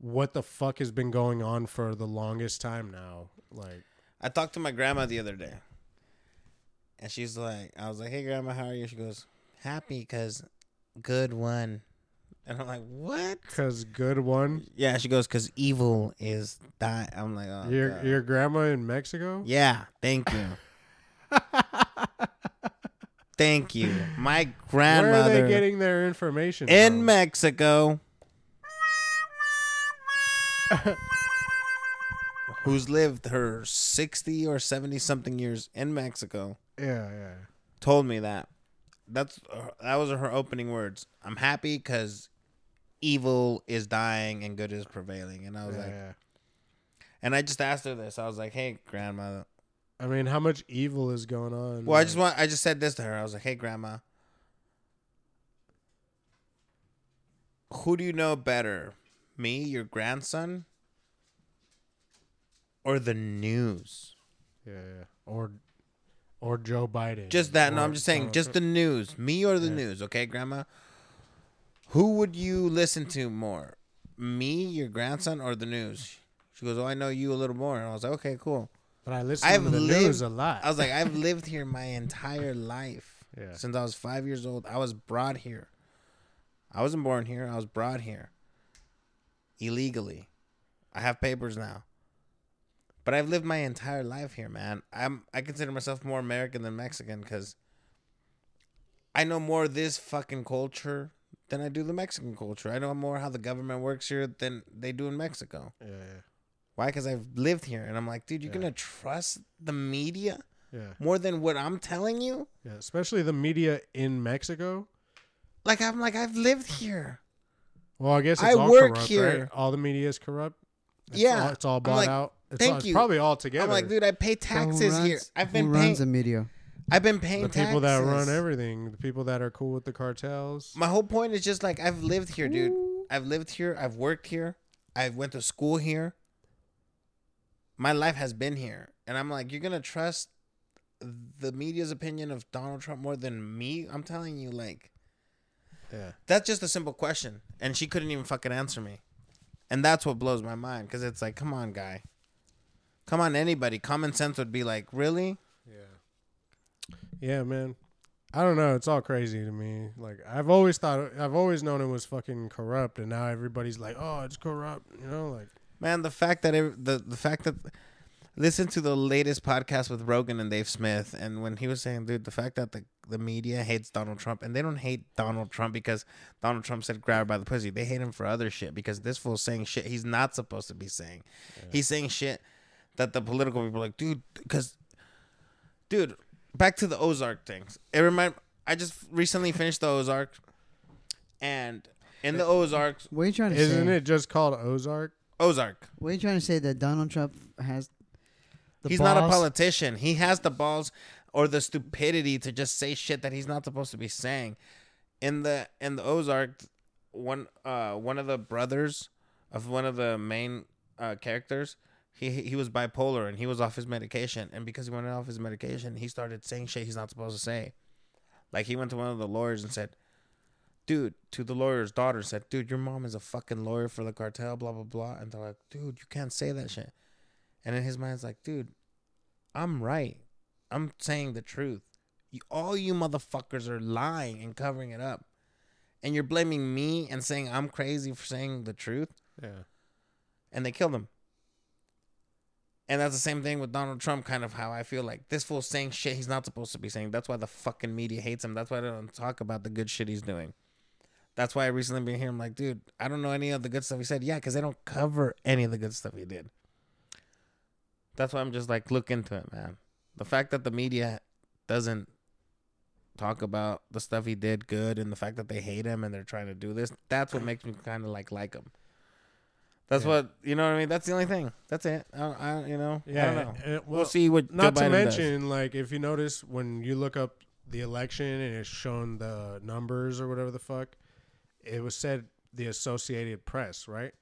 what the fuck has been going on for the longest time now. Like I talked to my grandma the other day, and she's like, I was like, "Hey, grandma, how are you?" She goes, "Happy, cause good one." And I'm like, "What?" cuz good one. Yeah, she goes, "Cause evil is that." I'm like, "Oh, your God." your grandma in Mexico? yeah, thank you, <laughs> thank you." My Where are they getting their information in from? Mexico, <laughs> who's lived her sixty or seventy something years in Mexico. Yeah, yeah. told me that. That's uh, that was her opening words. I'm happy because evil is dying and good is prevailing. And I was yeah, like, yeah. and I just asked her this. I was like, hey, grandma. I mean, how much evil is going on? Well, I just want. I just said this to her. I was like, hey, grandma. Who do you know better, me, your grandson, or the news? yeah, yeah. Or or Joe Biden. Just that. No, I'm just saying, just the news. Me or the Yeah. news, okay, Grandma? Who would you listen to more? Me, your grandson, or the news? She goes, Oh, I know you a little more. And I was like, Okay, cool. But I listen I've to the lived- news a lot. I was like, I've lived here my entire life. <laughs> Yeah. Since I was five years old. I was brought here. I wasn't born here. I was brought here illegally. I have papers now. But I've lived my entire life here, man. I'm I consider myself more American than Mexican because I know more of this fucking culture than I do the Mexican culture. I know more how the government works here than they do in Mexico. yeah, yeah, Why? Because I've lived here, and I'm like, dude, you're Yeah. gonna trust the media yeah, more than what I'm telling you? yeah. Especially the media in Mexico. Like I'm like I've lived here. Well, I guess it's I all work corrupt, here. Right? All the media is corrupt. It's Yeah. all, it's all bought like, out. It's, thank all, you. probably all together. I'm like, dude, I pay Who taxes runs- here. I've been who been runs paying. the media. I've been paying taxes. the people taxes. that run everything, the people that are cool with the cartels. My whole point is just like I've lived here, dude. I've lived here. I've worked here. I went to school here. My life has been here, and I'm like, you're gonna trust the media's opinion of Donald Trump more than me? I'm telling you, like, yeah, that's just a simple question, and she couldn't even fucking answer me, and that's what blows my mind because it's like, come on, guy, come on, anybody, common sense would be like, really? yeah, yeah, man. I don't know. It's all crazy to me. Like I've always thought, I've always known it was fucking corrupt, and now everybody's like, "Oh, it's corrupt," you know? Like, Man, the fact that it, the the fact that listen to the latest podcast with Rogan and Dave Smith, and when he was saying, dude, the fact that the, the media hates Donald Trump, and they don't hate Donald Trump because Donald Trump said grab her by the pussy. They hate him for other shit because this fool's saying shit he's not supposed to be saying. He's saying shit that the political people are like, dude, because, dude, back to the Ozark things. It remind I just recently finished the Ozark, and in the Ozarks, What are you trying to say? Isn't say? it just called Ozark? Ozark. What are you trying to say that Donald Trump has? The he's not a balls? politician. He has the balls or the stupidity to just say shit that he's not supposed to be saying. In the in the Ozark, one uh one of the brothers of one of the main uh characters, he he was bipolar and he was off his medication, and because he went off his medication, he started saying shit he's not supposed to say. Like he went to one of the lawyers and said, "Dude," to the lawyer's daughter said, "Dude, your mom is a fucking lawyer for the cartel, blah blah blah," and they're like, "Dude, you can't say that shit." And in his mind's like, dude, I'm right. I'm saying the truth. You, all you motherfuckers are lying and covering it up. And you're blaming me and saying I'm crazy for saying the truth. Yeah. And they killed him. And that's the same thing with Donald Trump, kind of how I feel like this fool's saying shit he's not supposed to be saying. That's why the fucking media hates him. That's why they don't talk about the good shit he's doing. That's why I recently been. I'm like, dude, I don't know any of the good stuff he said. Yeah, because they don't cover any of the good stuff he did. That's why I'm just like, look into it, man. The fact that the media doesn't talk about the stuff he did good and the fact that they hate him and they're trying to do this, that's what makes me kind of like like him. That's Yeah. what you know what I mean. That's the only thing. That's it. I, I you know. I Yeah. don't know. and- uh, we'll well, see what. Not Joe to Biden does. mention, like, if you notice when you look up the election and it's shown the numbers or whatever the fuck, it was said the Associated Press, right?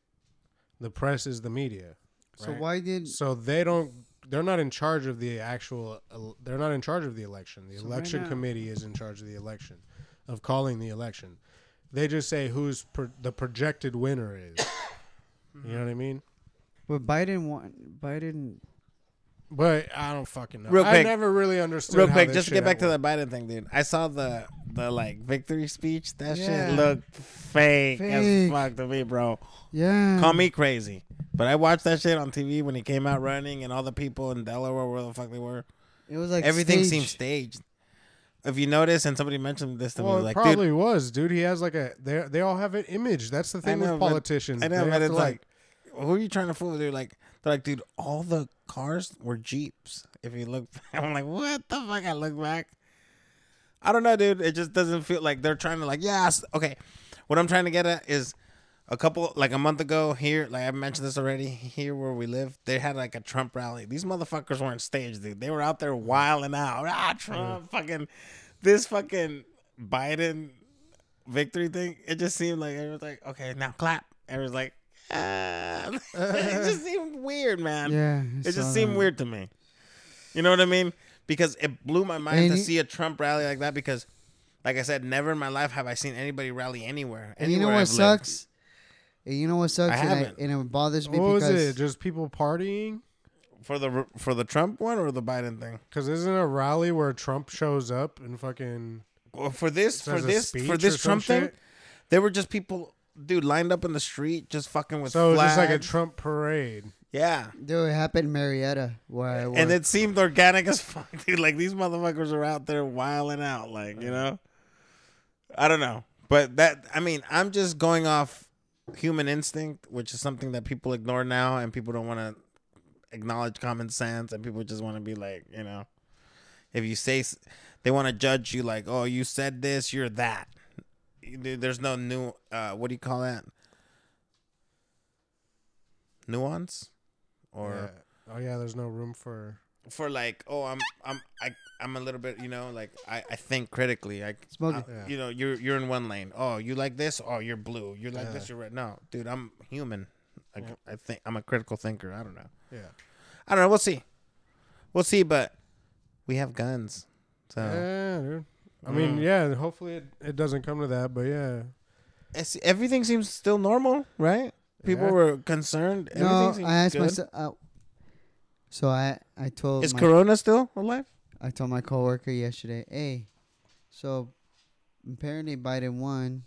The press is the media. So why did? So they don't. They're not in charge of the actual. They're not in charge of the election. The So election now- committee is in charge of the election, of calling the election. They just say who's pro- the projected winner is. You mm-hmm. know what I mean? But Biden won. Biden. But I don't fucking know. Real I quick. never really understood. Real how quick, this just to shit get back to worked. the Biden thing, dude. I saw the the like victory speech. That Yeah. shit looked fake, as Fake. fuck to me, bro. Yeah. Call me crazy, but I watched that shit on TV when he came out running, and all the people in Delaware, where the fuck they were, It was like everything staged. seemed staged. If you notice, and somebody mentioned this to Well, me, it like, dude, probably was, dude. He has like a. They they all have an image. That's the thing know, with but- politicians. I know, They but have it's to, like, who are you trying to fool? They're like, they're like, dude, all the cars were Jeeps. If you look, back, <laughs> I'm like, what the fuck? I look back. I don't know, dude. It just doesn't feel like they're trying to like, yes, okay. What I'm trying to get at is a couple like a month ago here, like I mentioned this already. Here where we live, they had like a Trump rally. These motherfuckers weren't staged, dude. They were out there wilding out. Ah, Trump, fucking this fucking Biden victory thing. It just seemed like it was like, okay, now clap. It was like, ah. <laughs> <laughs> it just seemed weird, man. Yeah. It just seemed that. weird to me. You know what I mean? Because it blew my mind And to you- see a Trump rally like that. Because, like I said, never in my life have I seen anybody rally anywhere. And you know what I've lived. sucks? And you know what sucks? I and, I, haven't. and it bothers me what was it? Just people partying? for the for the Trump one or the Biden thing? Because isn't a rally where Trump shows up and fucking Well, for this for this for this Trump thing, shit? there were just people, dude, lined up in the street, just fucking with So it's just like a. Trump parade. yeah. dude, it happened in Marietta where I work. And it seemed organic as <laughs> fuck, dude. Like these motherfuckers are out there wiling out, like you know. I don't know, but that I mean, I'm just going off human instinct, which is something that people ignore now, and people don't want to acknowledge common sense, and people just want to be like, you know, if you say they want to judge you, like, oh, you said this, you're that. Dude, There's no new. Uh, what do you call that? Nuance, or Yeah. Oh yeah, there's no room for. for like, oh, I'm I'm I I'm a little bit, you know, like I, I think critically. Like, Smoke I- Yeah. you know, you're you're in one lane. Oh, you like this? Oh, you're blue. You're like Yeah. this. You're red. No, dude, I'm human. Like, Yeah. I think I'm a critical thinker. I don't know. Yeah. I don't know. We'll see. We'll see. But we have guns, so Yeah, dude. I mean, Mm. yeah. Hopefully it, it doesn't come to that, but yeah. it's, everything seems still normal, right? People Yeah. were concerned. no, Everything seems I asked good. myself. Uh, so I I told Is my, Corona still alive? I told my coworker yesterday, hey, so apparently Biden won,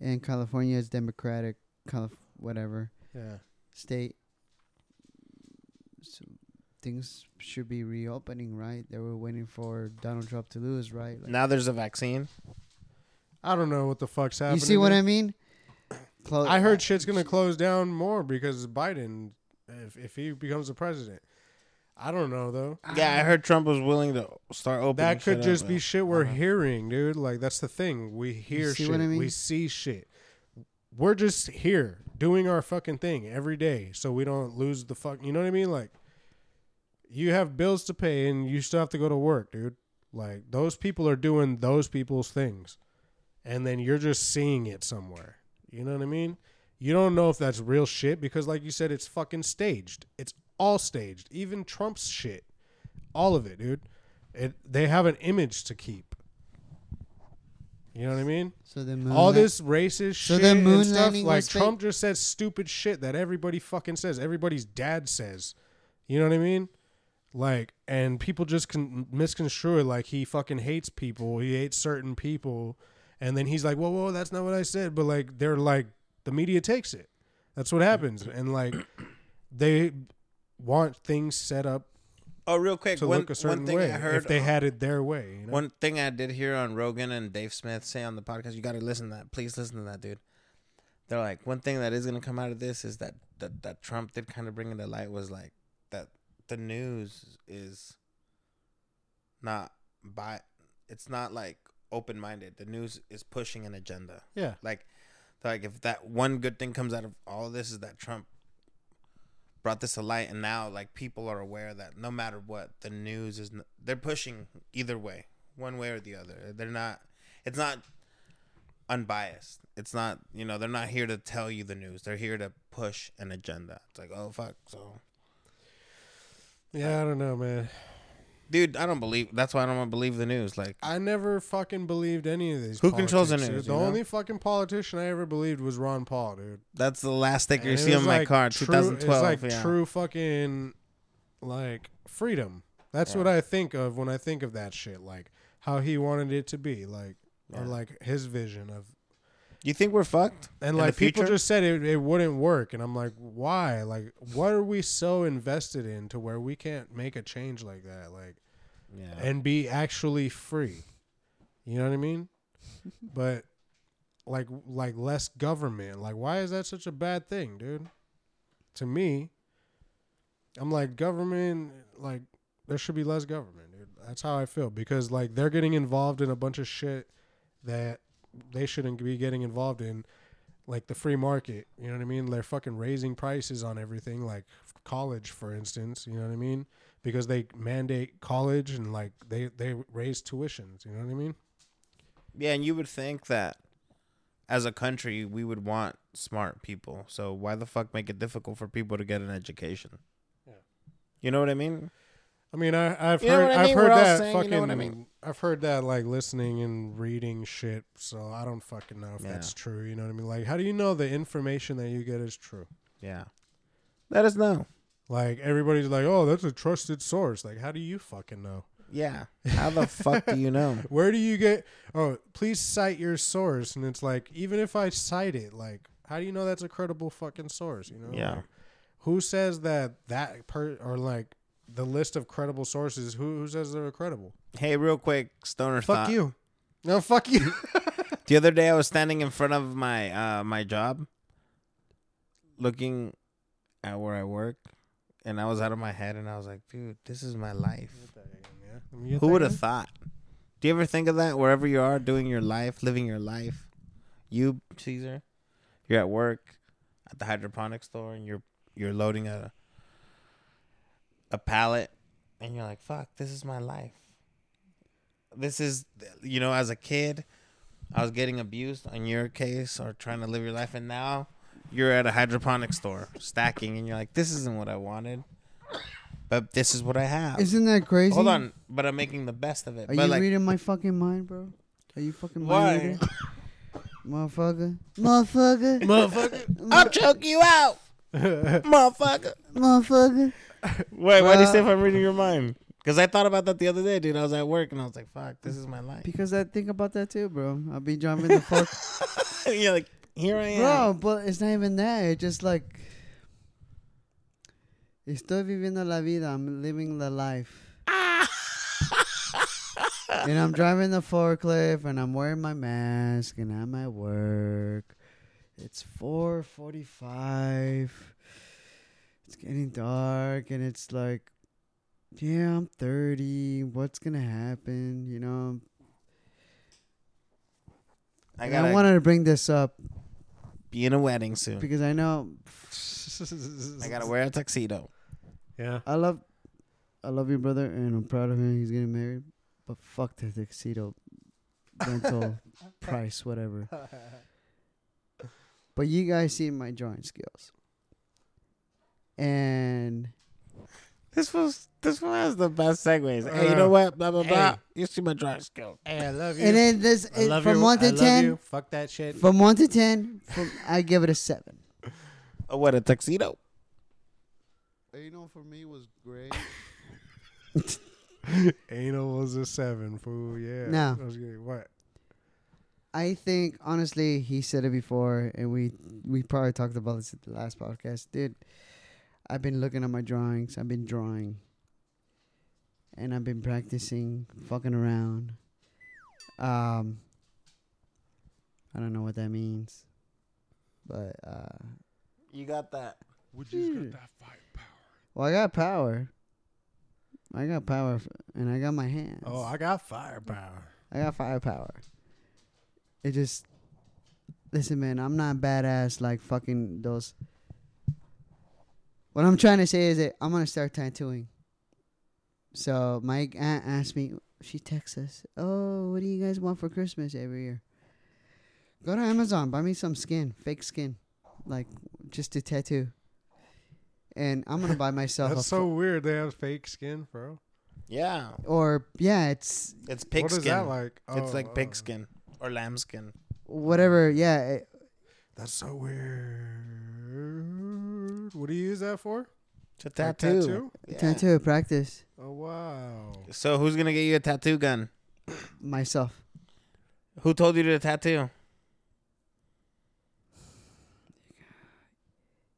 and California is Democratic, Calif- whatever Yeah. state. So things should be reopening, right? They were waiting for Donald Trump to lose, right? Like, Now there's a vaccine. I don't know what the fuck's happening. you see what. I mean? Clo- I heard shit's gonna close down more because Biden, if if he becomes the president. I don't know though. Yeah, I heard Trump was willing to start opening. That could shit just up, be shit we're Uh-huh. hearing, dude. Like that's the thing. We hear see shit. what I mean? We see shit. We're just here doing our fucking thing every day, so we don't lose the fuck. You know what I mean? Like, you have bills to pay, and you still have to go to work, dude. Like those people are doing those people's things, and then you're just seeing it somewhere. You know what I mean? You don't know if that's real shit because, like you said, it's fucking staged. It's all staged. Even Trump's shit, all of it, dude. It they have an image to keep. You know what I mean? So the moon All la- this racist So shit the and moon stuff. Like fake? Trump just says stupid shit that everybody fucking says. Everybody's dad says. You know what I mean? Like, and people just can misconstrue it like he fucking hates people. He hates certain people, and then he's like, "Whoa, whoa, that's not what I said." But like, they're like, the media takes it. That's what happens, and like, they want things set up Oh, real quick, to one, look a certain one thing way I heard. if they had it their way. You know? One thing I did hear on Rogan and Dave Smith say on the podcast, you got to listen to that. Please listen to that, dude. They're like, one thing that is going to come out of this is that, that that Trump did kind of bring into light was like the news is not by, it's not like open minded. The news is pushing an agenda. yeah, Like, like if that one good thing comes out of all of this is that Trump brought this to light, and now like people are aware that no matter what, the news is n- they're pushing either way, one way or the other. They're not. It's not unbiased. It's not. You know, they're not here to tell you the news. They're here to push an agenda. It's like, oh fuck, so. Yeah. I don't know, man. Dude, I don't believe. That's why I don't believe the news. Like, I never fucking believed any of these. Who controls the politics, news, dude. The you know? only fucking politician I ever believed was Ron Paul, dude. that's the last sticker you And it see was on my like car, true- 2012. It's like yeah. true fucking like freedom. That's what I think of when I think of that shit. Like how he wanted it to be, like Yeah. or like his vision of. You think we're fucked? And like people future? just said it, it wouldn't work, and I'm like, why? Like, what are we so invested in to where we can't make a change like that? Like, Yeah. and be actually free. You know what I mean? <laughs> but like like less government. Like why is that such a bad thing, dude? To me, I'm like government like there should be less government, dude. That's how I feel because like they're getting involved in a bunch of shit that they shouldn't be getting involved in like the free market, you know what I mean? They're fucking raising prices on everything like college for instance, you know what I mean? because they mandate college and like they they raise tuitions. You know what I mean? Yeah, and you would think that as a country we would want smart people. So why the fuck make it difficult for people to get an education? Yeah. You know what I mean? I mean, I, I've You heard I I've mean? heard We're that saying, you fucking. know what I mean? I've heard that like listening and reading shit. So I don't fucking know if Yeah. that's true. You know what I mean? Like, how do you know the information that you get is true? Yeah. Let us know. Like everybody's like, oh, that's a trusted source. Like, how do you fucking know? Yeah. How the fuck do you know? <laughs> Where do you get? Oh, please cite your source. And it's like, even if I cite it, like, how do you know that's a credible fucking source? You know? Yeah. Like, who says that that per or like the list of credible sources? Who who says they're credible? Hey, real quick, stoner Fuck thought. you. No, fuck you. <laughs> The other day I was standing in front of my uh my job looking at where I work and I was out of my head and I was like, dude, this is my life. Who would have thought? Do you ever think of that wherever you are doing your life, living your life? You, Caesar, you're at work at the hydroponic store and you're you're loading a a pallet and you're like, "Fuck, this is my life." This is you know, as a kid, I was getting abused on your case or trying to live your life and now you're at a hydroponic store stacking and you're like, "This isn't what I wanted." But this is what I have. Isn't that crazy? Hold on, but I'm making the best of it. Are but you like, reading my fucking mind, bro? Are you fucking mind Why? reader? Motherfucker. Motherfucker. <laughs> Motherfucker. I'll choke you out, <laughs> motherfucker. Motherfucker. <laughs> Wait, why do you say if I'm reading your mind? Because I thought about that the other day, dude. I was at work and I was like, "Fuck, this is my life." Because I think about that too, bro. I'll be driving the fuck. <laughs> You're like, "Here I am." bro, but it's not even that. It's just like. Estoy viviendo la vida. I'm living the life. <laughs> and I'm driving the forklift and I'm wearing my mask and I'm at work. It's 4:45. It's getting dark and it's like yeah, I'm 30. What's going to happen, you know? I And gotta I wanted to bring this up be in a wedding soon. because I know I gotta wear a tuxedo. Yeah. I love I love your brother and I'm proud of him. He's getting married. But fuck the tuxedo rental <laughs> price, whatever. But you guys see my drawing skills. And This was this one has the best segues. hey, you Uh, know what? Blah blah blah. You see my drive skill. Hey, I love you. and then this I it, love from you. one I to love ten. you. Fuck that shit. From one to ten, from I give it a seven. Oh, what a tuxedo. You know, for me was great. <laughs> Anal was a seven, fool. Yeah. No. I was getting, what? I think honestly, he said it before, and we we probably talked about this at the last podcast, dude. I've been looking at my drawings. I've been drawing, and I've been practicing, fucking around. Um, I don't know what that means, but uh, You got that. We just got that firepower. well, I got power. I got power, f- and I got my hands. Oh, I got firepower. I got firepower. It just listen, man. I'm not badass like fucking those. What I'm trying to say is that I'm gonna start tattooing. So my aunt asked me. She texts us, "Oh, what do you guys want for Christmas every year?" Go to Amazon, buy me some skin, fake skin, like just to tattoo. And I'm gonna buy myself That's a so weird. They have fake skin, bro. Yeah, or yeah, it's it's pig what skin. is that like? it's Oh, like pig uh, skin or lamb skin. whatever. Yeah, it, That's so weird. What do you use that for? It's a Like tattoo. tattoo? Yeah. tattoo practice Oh wow. So who's gonna get you a tattoo gun? <coughs> myself. Who told you to tattoo?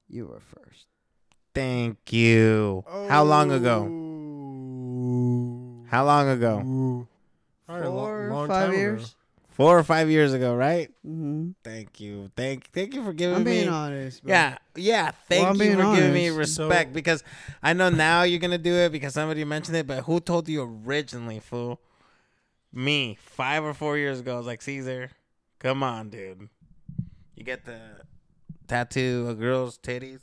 You were first. Thank you. How long ago? Oh. How long ago? Ooh. Probably a lo- Four, long five years. ago. Four or five years ago, right? Mm-hmm. Thank you. Thank thank you for giving I'm me being honest. Bro. Yeah, yeah. Thank I'm you being for giving me respect So- because I know now you're gonna do it because somebody mentioned it, but who told you originally, fool? Me, five or four years ago. I was like, Caesar, come on, dude. You get the tattoo of girls' titties.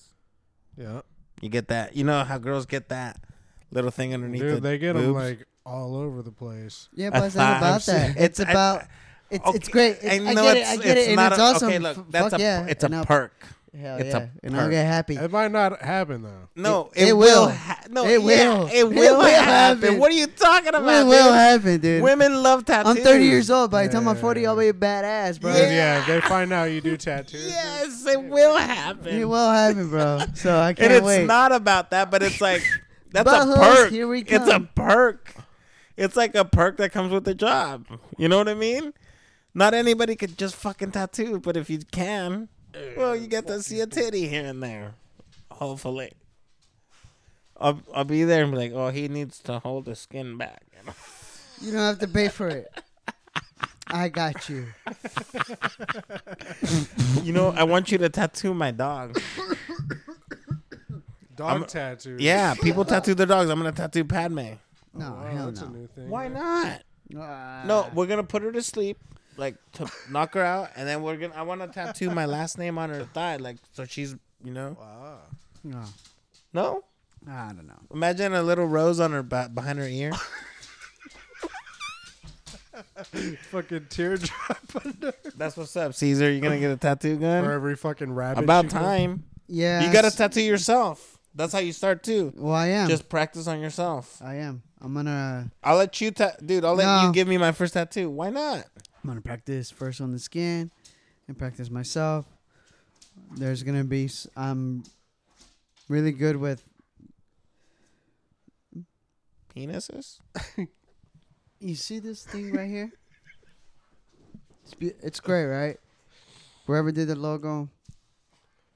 Yeah. You get that. You know how girls get that little thing underneath. Dude, the they get them like all over the place. Yeah, but it's not about I've seen- that. <laughs> It's I- about. It's okay, it's great. It's, I I, know get it. it's- I get it, and not it's a- awesome. Okay, look, that's fuck a yeah. it's a and I'll- perk. Hell it's a yeah, and I'll get happy. It might not happen though. No, It it, will. will. Ha- no, It will. It <laughs> It will, will happen. happen. What are you talking about? It will dude? happen, dude. Women love tattoos. I'm 30 years old. By the time I'm 40, Yeah. I'll be a badass, bro. Dude, yeah, they find out you do tattoos. Yes, it will happen. It will happen, bro. So I <laughs> can't and it's wait. not about that, but it's like <laughs> that's a perk. here we It's a perk. It's like a perk that comes with the job. You know what I mean? Not anybody could just fucking tattoo, but if you can, well, you get to see a titty here and there. Hopefully. I'll, I'll be there and be like, oh, he needs to hold the skin back. You don't have to pay for it. I got you. You know, I want you to tattoo my dog. Dog I'm- tattoos. Yeah, people tattoo their dogs. I'm gonna tattoo Padme. No, Wow, hell that's a new thing. Why not? Ah. No, we're gonna put her to sleep, like to knock her out, and then we're gonna. I want to tattoo my last name on her thigh, like so she's, you know. Wow. No, No, I don't know. imagine a little rose on her ba- behind her ear. <laughs> Fucking teardrop <laughs> under That's what's up, Caesar. You gonna get a tattoo gun? for gun? every fucking rabbit. About you go- time. Yeah, You gotta tattoo yourself. That's how you start too. Well, I am. Just practice on yourself. I am. I'm gonna. I'll let you, ta- dude. I'll let No. you give me my first tattoo. Why not? I'm gonna practice first on the skin, and practice myself. There's gonna be. I'm really good with. Penises. <laughs> You see this thing right here? It's be- it's great, right? Whoever did the logo,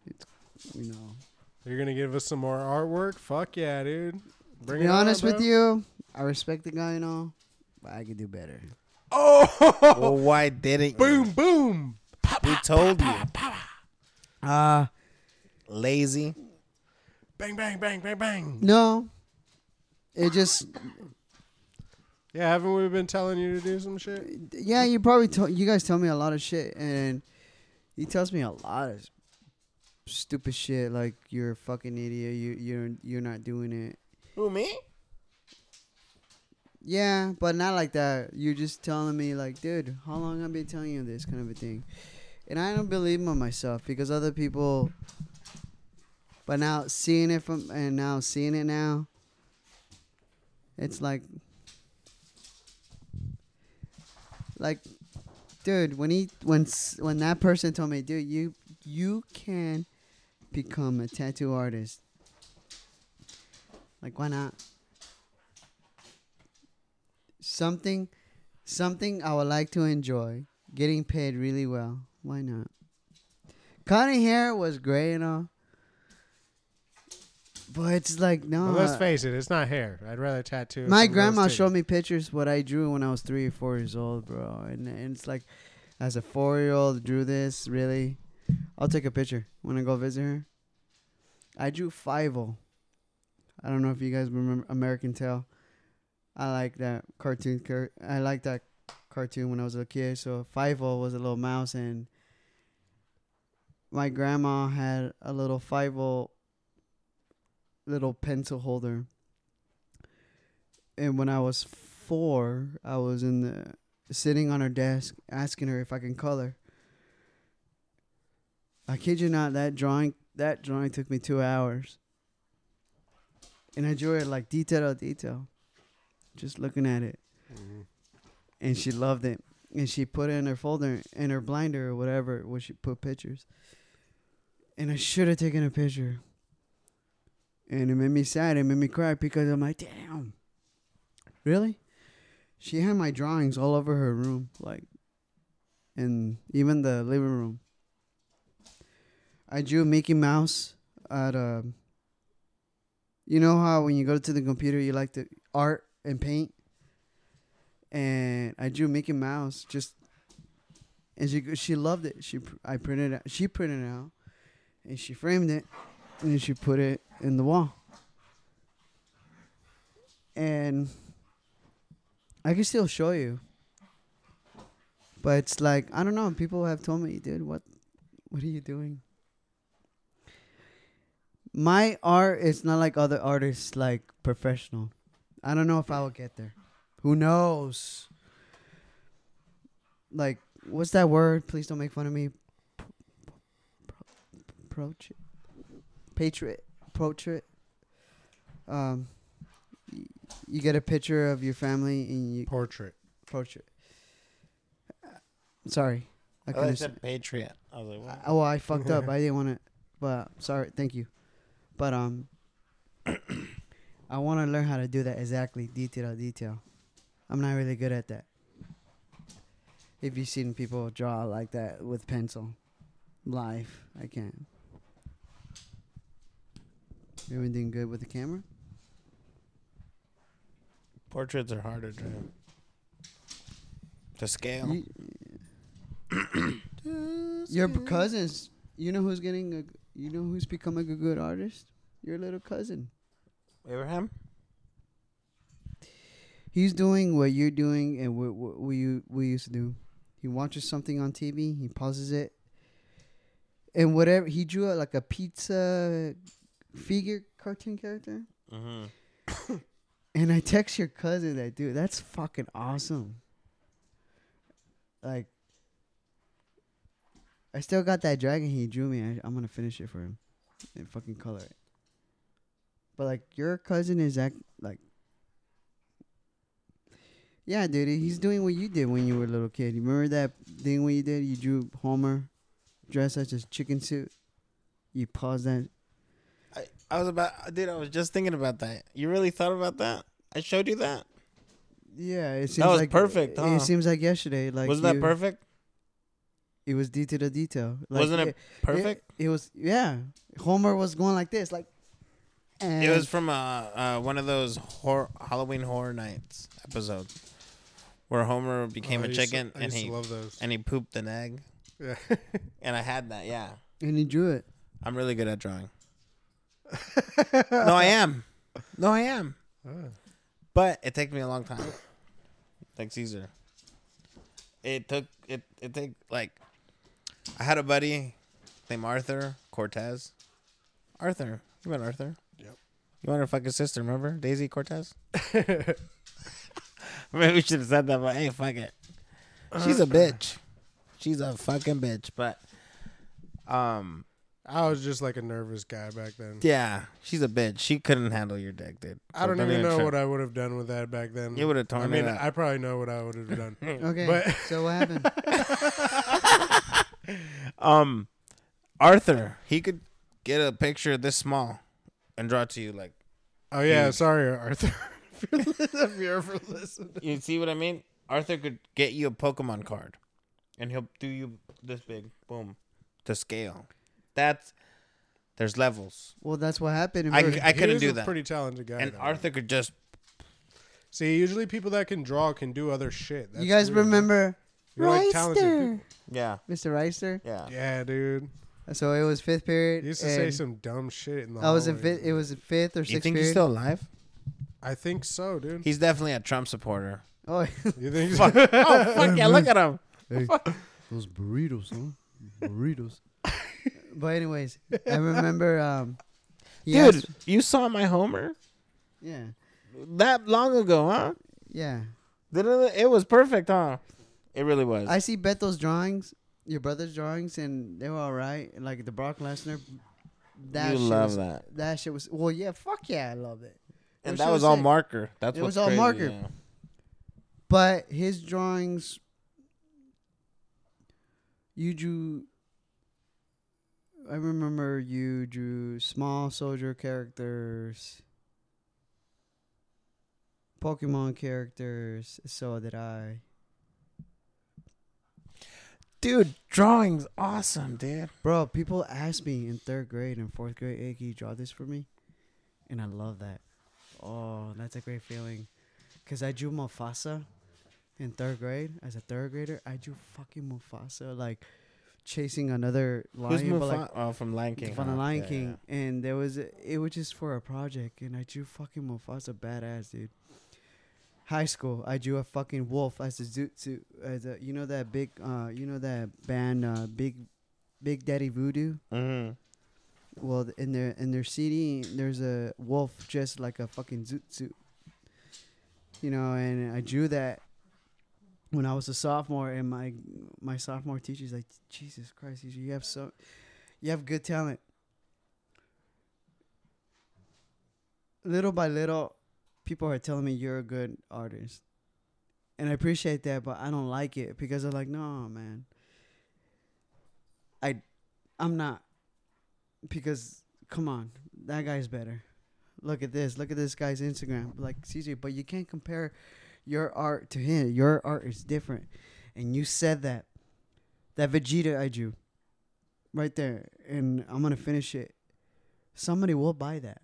it's you know, You're gonna give us some more artwork? Fuck yeah, dude. To be it on, honest with you, I respect the guy and all, but I could do better. Oh, Well, why didn't you? boom, boom. Who told you? Uh Lazy. Bang, bang, bang, bang, bang. no. It just Yeah, haven't we been telling you to do some shit? yeah, you probably told you guys tell me a lot of shit, and he tells me a lot of stupid shit like you're a fucking idiot. You you're you're not doing it. Who me? Yeah, but not like that. You're just telling me like, dude, how long I've been telling you this kind of a thing, and I don't believe in myself because other people. But now seeing it from and now seeing it now, it's like, like, dude, when he when when that person told me, dude, you you can become a tattoo artist. Like, why not? Something something I would like to enjoy. Getting paid really well. Why not? Cutting hair was great and all. But it's like no. Well, let's face it, it's not hair. I'd rather tattoo. my grandma showed me pictures what I drew when I was three or four years old, bro. And, and it's like, as a four year old, drew this. Really, I'll take a picture when I go visit her. I drew Fievel I don't know if you guys remember American Tail. I like that cartoon. Car- I like that cartoon when I was a kid. So Fievel was a little mouse, and my grandma had a little Fievel little pencil holder and when I was four, I was in the sitting on her desk asking her if I can color. I kid you not, that drawing that drawing took me two hours, and I drew it like detail to detail, just looking at it, Mhm. and she loved it, and she put it in her folder in her blinder or whatever where she put pictures, and I should have taken a picture. And it made me sad. It made me cry because I'm like, damn. Really? She had my drawings all over her room, like, and even the living room. I drew Mickey Mouse at a. You know how when you go to the computer, you like to art and paint, and I drew Mickey Mouse just, and she she loved it. She I printed it. She printed it out, and she framed it, and she put it in the wall. And I can still show you. But it's like I don't know. People have told me, dude, what, what are you doing? My art is not like other artists, like professional. I don't know if I will get there. Who knows? Like, what's that word? Please don't make fun of me. Approach, patriot, portrait. Um, you get a picture of your family and you Portrait. portrait. Sorry, I I couldn't. said Patriot. I was like, what? I, oh, I fucked up. <laughs> I didn't want to, but sorry. Thank you, but um, I want to learn how to do that exactly, detail to detail. I'm not really good at that. If you've seen people draw like that with pencil, live, I can't. Everything good with the camera? Portraits are harder to to scale. You, <coughs> your cousins, you know who's getting a, you know who's becoming a good artist? Your little cousin. Abraham? He's doing what you're doing and what, what we we used to do. He watches something on TV, he pauses it, and whatever he drew a, like a pizza figure cartoon character. Mm-hmm. <coughs> And I text your cousin that dude, that's fucking awesome. Like, I still got that dragon he drew me. I, I'm gonna finish it for him and fucking color it. But like, your cousin is act like, yeah, dude, he's doing what you did when you were a little kid. You remember that thing when you did? You drew Homer dressed as a chicken suit. You paused that. I, I was about, dude. I was just thinking about that. You really thought about that? I showed you that. Yeah, it seems that was like perfect, It, huh? seems like yesterday. Like Wasn't that perfect? It was detail to detail. Like, Wasn't it perfect? It, it was yeah. Homer was going like this, like. And It was from uh, uh one of those horror, Halloween Horror Nights episodes where Homer became Oh, I a used to- chicken and he love those. and he pooped an egg. Yeah. <laughs> And I had that. Yeah, and he drew it. I'm really good at drawing. <laughs> no, I am. No, I am. Ah. But it takes me a long time. <coughs> Like Caesar. It took it. It take like. I had a buddy named Arthur Cortez. Arthur, you met Arthur. Yep. You want her fucking sister? Remember Daisy Cortez? <laughs> <laughs> Maybe we should have said that, but hey, fuck it. She's a bitch. She's a fucking bitch. But, um, I was just like a nervous guy back then. yeah, she's a bitch. She couldn't handle your dick, dude. I don't So even know try. what I would have done with that back then. You would've torn I mean, it up. I probably know what I would have done. <laughs> Okay. But- so what happened? Um, Arthur, he could get a picture this small and draw to you. Like, Oh yeah, Huge. sorry, Arthur. <laughs> if you're ever listening. you see what I mean? Arthur could get you a Pokemon card, and he'll do you this big, boom, to scale. That's there's levels, well, that's what happened. in I- I couldn't do a that. Pretty talented guy. and though. Arthur could just See, usually people that can draw can do other shit. That's you guys weird. remember You're like talented Reister? people. yeah, Mr. Reister? yeah. Yeah, dude. So it was fifth period. He used to say and some dumb shit in the. I was in hallway. fifth. It was in fifth or sixth You sixth think period. he's still alive? I think so, dude. He's definitely a Trump supporter. oh, <laughs> You think? <laughs> Fuck. oh fuck yeah! Look at him. Those burritos, huh? Burritos. <laughs> but anyways, I remember. Um, he Dude, asked- you saw my Homer yeah, that long ago, huh? yeah. Didn't it? It was perfect, huh? It really was. I see Beto's drawings, your brother's drawings, and they were all right. Like the Brock Lesnar. That you shit love was, that. That shit was. Well, yeah. Fuck yeah, I love it. And that was all marker. That's It what's was all crazy, marker. yeah. But his drawings, you drew. I remember you drew small soldier characters, Pokemon characters. So did I. Dude, drawing's awesome, dude. Bro, people ask me in third grade and fourth grade, hey, can you draw this for me? And I love that. Oh, that's a great feeling. Because I drew Mufasa in third grade. As a third grader, I drew fucking Mufasa, like chasing another lion. but, Mufa- like, oh, from Lion King. from the huh? Lion Yeah, King. And there was, it was just for a project. And I drew fucking Mufasa badass, dude. High school, I drew a fucking wolf as a zoot suit. As a, you know that big, uh, you know that band, uh, Big, Big Daddy Voodoo. Mhm. Well, in their in their CD, there's a wolf dressed like a fucking zoot suit. You know, and I drew that when I was a sophomore, and my my sophomore teacher's like, Jesus Christ, you have so, you have good talent. Little by little, people are telling me you're a good artist, and I appreciate that, but I don't like it because they're like, no, man. I, I'm not because come on, that guy's better. Look at this. Look at this guy's Instagram. Like CJ, but you can't compare your art to him. Your art is different. And you said that. That Vegeta I drew. Right there. And I'm gonna finish it. Somebody will buy that.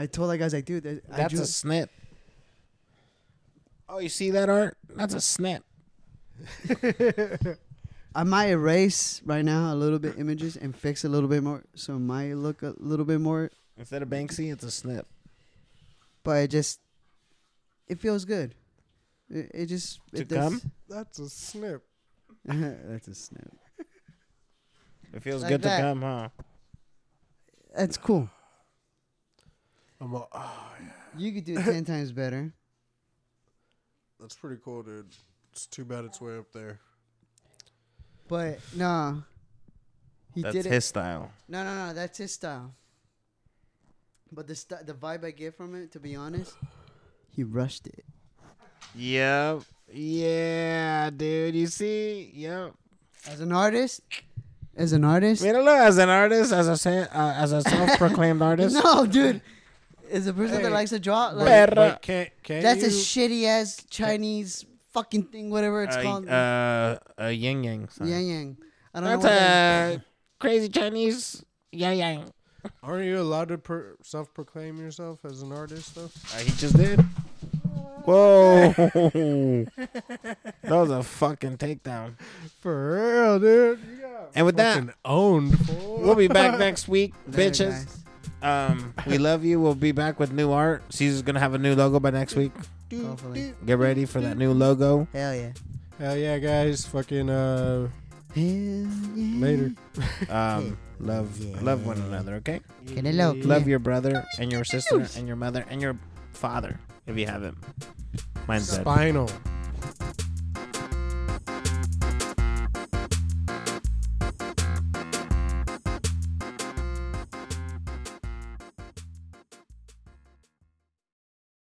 I told that guy, I was like, dude, that- I That's drew a snip. Oh, you see that art? That's a snip. <laughs> I might erase right now a little bit images and fix a little bit more, so it might look a little bit more Instead of Banksy, it's a snip. but it just it feels good. It, it just To it does- come? That's a snip. <laughs> That's a snap. It feels Like good that. to come, huh? That's cool. I'm a, oh, yeah. You could do it <laughs> ten times better. That's pretty cool, dude. It's too bad it's way up there. But no, he That's did it. his style. No, no, no. That's his style. But the st- the vibe I get from it, to be honest, he rushed it. Yep. Yeah, dude. You see? Yep. As an artist, as an artist, Míralo, as an artist, as a sa- uh, as a <laughs> self-proclaimed artist. no, dude. As a person Hey, that likes to draw, like, Perra. But can't, can't that's you, a shitty ass Chinese fucking thing, whatever it's uh, called. uh, a yin yang. sign. yang yang. I don't know That's what that a crazy Chinese. Yeah, yeah. Aren't you allowed to per- self-proclaim yourself as an artist though? Uh, he just did. Whoa. <laughs> that was a fucking takedown. For real, dude. You got And with that, fucking owned. Fool. we'll be back <laughs> next week, Later, bitches. guys. Um, we love you. We'll be back with new art. Caesar's gonna have a new logo by next week. Hopefully. Get ready for that new logo. Hell yeah. Hell yeah, guys. Fucking uh, Hell yeah. later. Um, love, love one another. Okay. Get it low. Love your brother and your sister and your mother and your father if you have him. Mine's dead. Spinal.